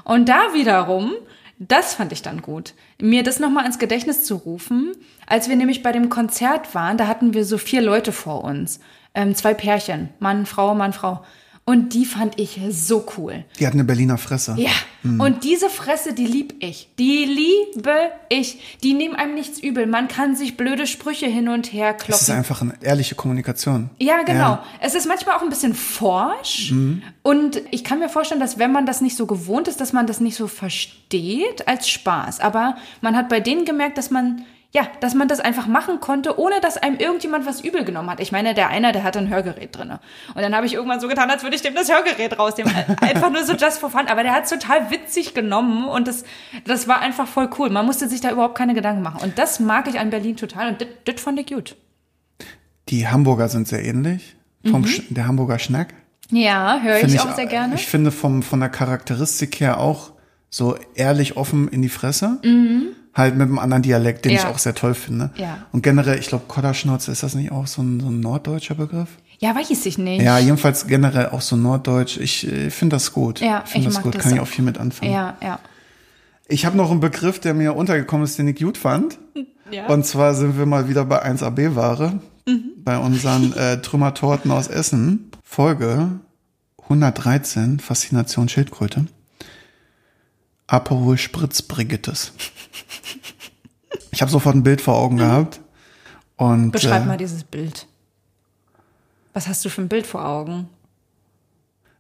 Und da wiederum, das fand ich dann gut, mir das nochmal ins Gedächtnis zu rufen, als wir nämlich bei dem Konzert waren, da hatten wir so vier Leute vor uns, ähm, zwei Pärchen, Mann, Frau, Mann, Frau. Und die fand ich so cool. Die hat eine Berliner Fresse. Ja, und diese Fresse, die lieb ich. Die liebe ich. Die nehmen einem nichts übel. Man kann sich blöde Sprüche hin und her Das ist kloppen. einfach eine ehrliche Kommunikation. Ja, genau. Ja. Es ist manchmal auch ein bisschen forsch. Mhm. Und ich kann mir vorstellen, dass wenn man das nicht so gewohnt ist, dass man das nicht so versteht als Spaß. Aber man hat bei denen gemerkt, dass man, ja, dass man das einfach machen konnte, ohne dass einem irgendjemand was übel genommen hat. Ich meine, der eine, der hatte ein Hörgerät drinne. Und dann habe ich irgendwann so getan, als würde ich dem das Hörgerät rausnehmen. Einfach nur so just for fun. Aber der hat es total witzig genommen und das, das war einfach voll cool. Man musste sich da überhaupt keine Gedanken machen. Und das mag ich an Berlin total und das- fand ich gut. Die Hamburger sind sehr ähnlich. Vom Sch der Hamburger Schnack. Ja, höre Mhm. ich auch sehr gerne. Ich finde vom, von der Charakteristik her auch so ehrlich offen in die Fresse. Halt mit einem anderen Dialekt, den ich Mhm. Ja. auch sehr toll finde. Ja. Und generell, ich glaube, Kodderschnauze, ist das nicht auch so ein, so ein norddeutscher Begriff? Ja, weiß ich nicht. Ja, jedenfalls generell auch so norddeutsch. Ich äh, finde das gut. Ja, ich finde ich das mag gut. das Kann ich auch. auch viel mit anfangen. Ja, ja. Ich habe noch einen Begriff, der mir untergekommen ist, den ich gut fand. Ja. Und zwar sind wir mal wieder bei 1AB-Ware. Bei unseren äh, Trümmertorten aus Essen. Folge 113, Faszination Schildkröte. Aperol Spritz Brigittes. Ich habe sofort ein Bild vor Augen gehabt. Und, Beschreib äh, mal dieses Bild. Was hast du für ein Bild vor Augen?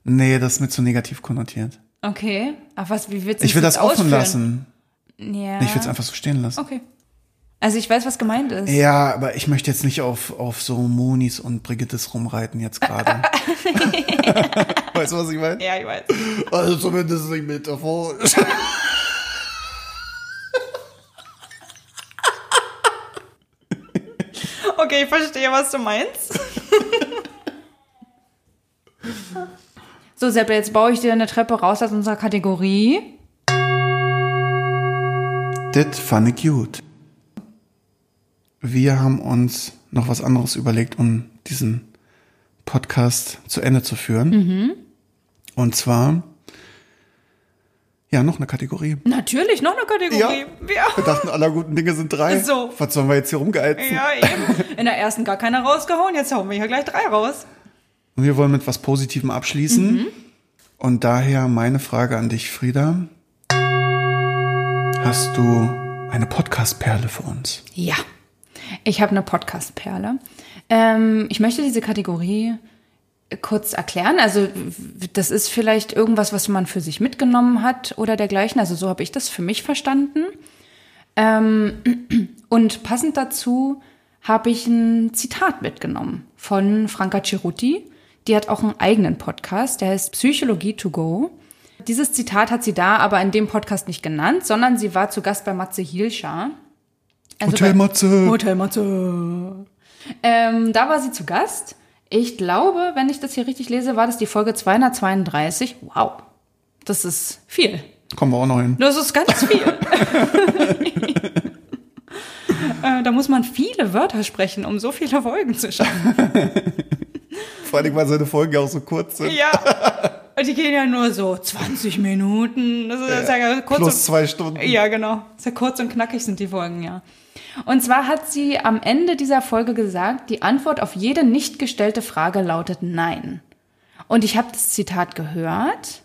Nee, das ist mir zu negativ konnotiert. Okay. Ach was, wie willst du Ich will das offen ausführen? lassen. Ja. Ich will es einfach so stehen lassen. Okay. Also ich weiß, was gemeint ist. Ja, aber ich möchte jetzt nicht auf, auf so Monis und Brigittes rumreiten jetzt gerade. weißt du, was ich meine? Ja, ich weiß. Also zumindest nicht metaphorisch. Okay, ich verstehe, was du meinst. so, Sepp, jetzt baue ich dir eine Treppe raus aus unserer Kategorie. Das fand ich gut. Wir haben uns noch was anderes überlegt, um diesen Podcast zu Ende zu führen. Und zwar, ja, noch eine Kategorie. Natürlich, noch eine Kategorie. Ja. Wir dachten, aller guten Dinge sind drei. So. Was sollen wir jetzt hier rumgeheizen? Ja, eben. In der ersten gar keiner rausgehauen, jetzt hauen wir hier gleich drei raus. Und wir wollen mit was Positivem abschließen. Mhm. Und daher meine Frage an dich, Frieda. Hast du eine Podcast-Perle für uns? Ja, ich habe eine Podcast-Perle. Ähm, ich möchte diese Kategorie kurz erklären. Also das ist vielleicht irgendwas, was man für sich mitgenommen hat oder dergleichen. Also so habe ich das für mich verstanden. Ähm, und passend dazu habe ich ein Zitat mitgenommen von Franka Ceruti. Die hat auch einen eigenen Podcast, der heißt Psychologie to go. Dieses Zitat hat sie da aber in dem Podcast nicht genannt, sondern sie war zu Gast bei Matze Hielscher. Also Hotel Matze. Hotel Matze. Ähm, da war sie zu Gast Ich glaube, wenn ich das hier richtig lese, war das die Folge 232. Wow, das ist viel. Kommen wir auch noch hin. Das ist ganz viel. äh, da muss man viele Wörter sprechen, um so viele Folgen zu schaffen. Vor allem, weil seine Folgen ja auch so kurz sind. Ja. Und die gehen ja nur so 20 Minuten. Das ist ja, ja kurz Plus und, zwei Stunden. Ja, genau. Sehr kurz und knackig sind die Folgen, ja. Und zwar hat sie am Ende dieser Folge gesagt, die Antwort auf jede nicht gestellte Frage lautet Nein. Und ich habe das Zitat gehört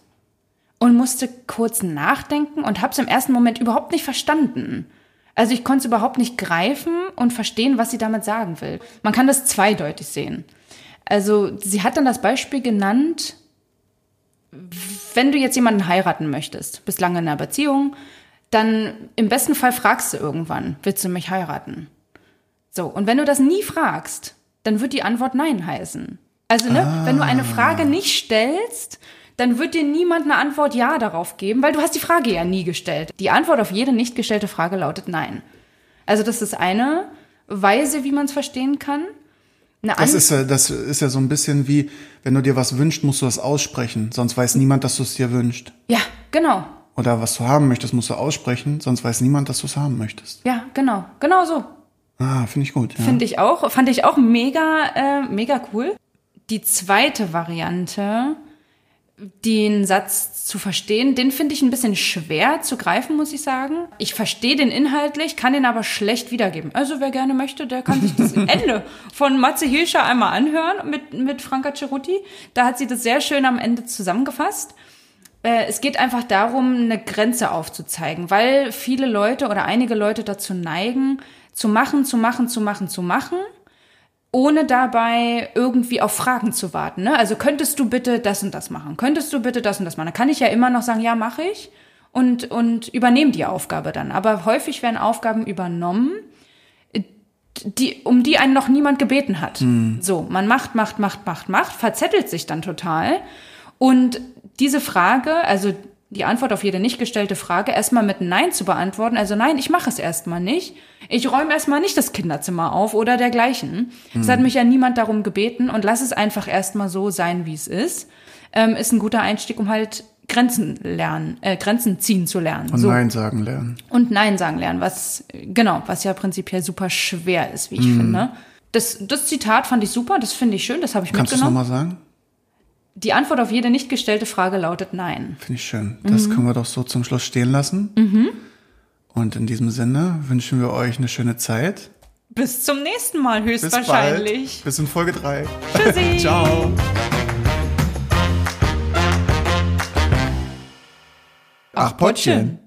und musste kurz nachdenken und habe es im ersten Moment überhaupt nicht verstanden. Also ich konnte es überhaupt nicht greifen und verstehen, was sie damit sagen will. Man kann das zweideutig sehen. Also sie hat dann das Beispiel genannt, wenn du jetzt jemanden heiraten möchtest, bist lange in einer Beziehung, dann im besten Fall fragst du irgendwann, willst du mich heiraten? So, und wenn du das nie fragst, dann wird die Antwort Nein heißen. Also, ne, ah. wenn du eine Frage nicht stellst, dann wird dir niemand eine Antwort Ja darauf geben, weil du hast die Frage ja nie gestellt. Die Antwort auf jede nicht gestellte Frage lautet Nein. Also das ist eine Weise, wie man es verstehen kann. das ist, ja, das ist ja so ein bisschen wie, wenn du dir was wünschst, musst du das aussprechen, sonst weiß niemand, dass du es dir wünschst. Ja, genau oder was du haben möchtest, musst du aussprechen, sonst weiß niemand, dass du es haben möchtest. Ja, genau, genau so. Ah, finde ich gut. Ja. Finde ich auch, fand ich auch mega, äh, mega cool. Die zweite Variante, den Satz zu verstehen, den finde ich ein bisschen schwer zu greifen, muss ich sagen. Ich verstehe den inhaltlich, kann den aber schlecht wiedergeben. Also wer gerne möchte, der kann sich das Ende von Matze Hilscher einmal anhören mit, mit Franka Ceruti. Da hat sie das sehr schön am Ende zusammengefasst. Äh, es geht einfach darum, eine Grenze aufzuzeigen, weil viele Leute oder einige Leute dazu neigen, zu machen, zu machen, zu machen, zu machen, ohne dabei irgendwie auf Fragen zu warten. Ne? Also könntest du bitte das und das machen? Könntest du bitte das und das machen? Dann kann ich ja immer noch sagen, ja, mache ich und, und übernehme die Aufgabe dann. Aber häufig werden Aufgaben übernommen, die, um die einen noch niemand gebeten hat. Mhm. So, man macht, macht, macht, macht, macht, verzettelt sich dann total und diese Frage, also die Antwort auf jede nicht gestellte Frage erstmal mit Nein zu beantworten. Also nein, ich mache es erstmal nicht. Ich räume erstmal nicht das Kinderzimmer auf oder dergleichen. Es hat hm. mich ja niemand darum gebeten und lass es einfach erstmal so sein, wie es ist. Ähm, ist ein guter Einstieg, um halt Grenzen lernen, äh, Grenzen ziehen zu lernen. Und so. Nein sagen lernen. Und Nein sagen lernen, was genau, was ja prinzipiell super schwer ist, wie ich mm. finde. Das, das Zitat fand ich super, das finde ich schön, das habe ich Kannst mitgenommen. Kannst du es nochmal sagen? Die Antwort auf jede nicht gestellte Frage lautet Nein. Finde ich schön. Das mhm. können wir doch so zum Schluss stehen lassen. Mhm. Und in diesem Sinne wünschen wir euch eine schöne Zeit. Bis zum nächsten Mal höchstwahrscheinlich. Bis, Bis in Folge 3. Tschüssi. Ciao. Ach, Pottchen.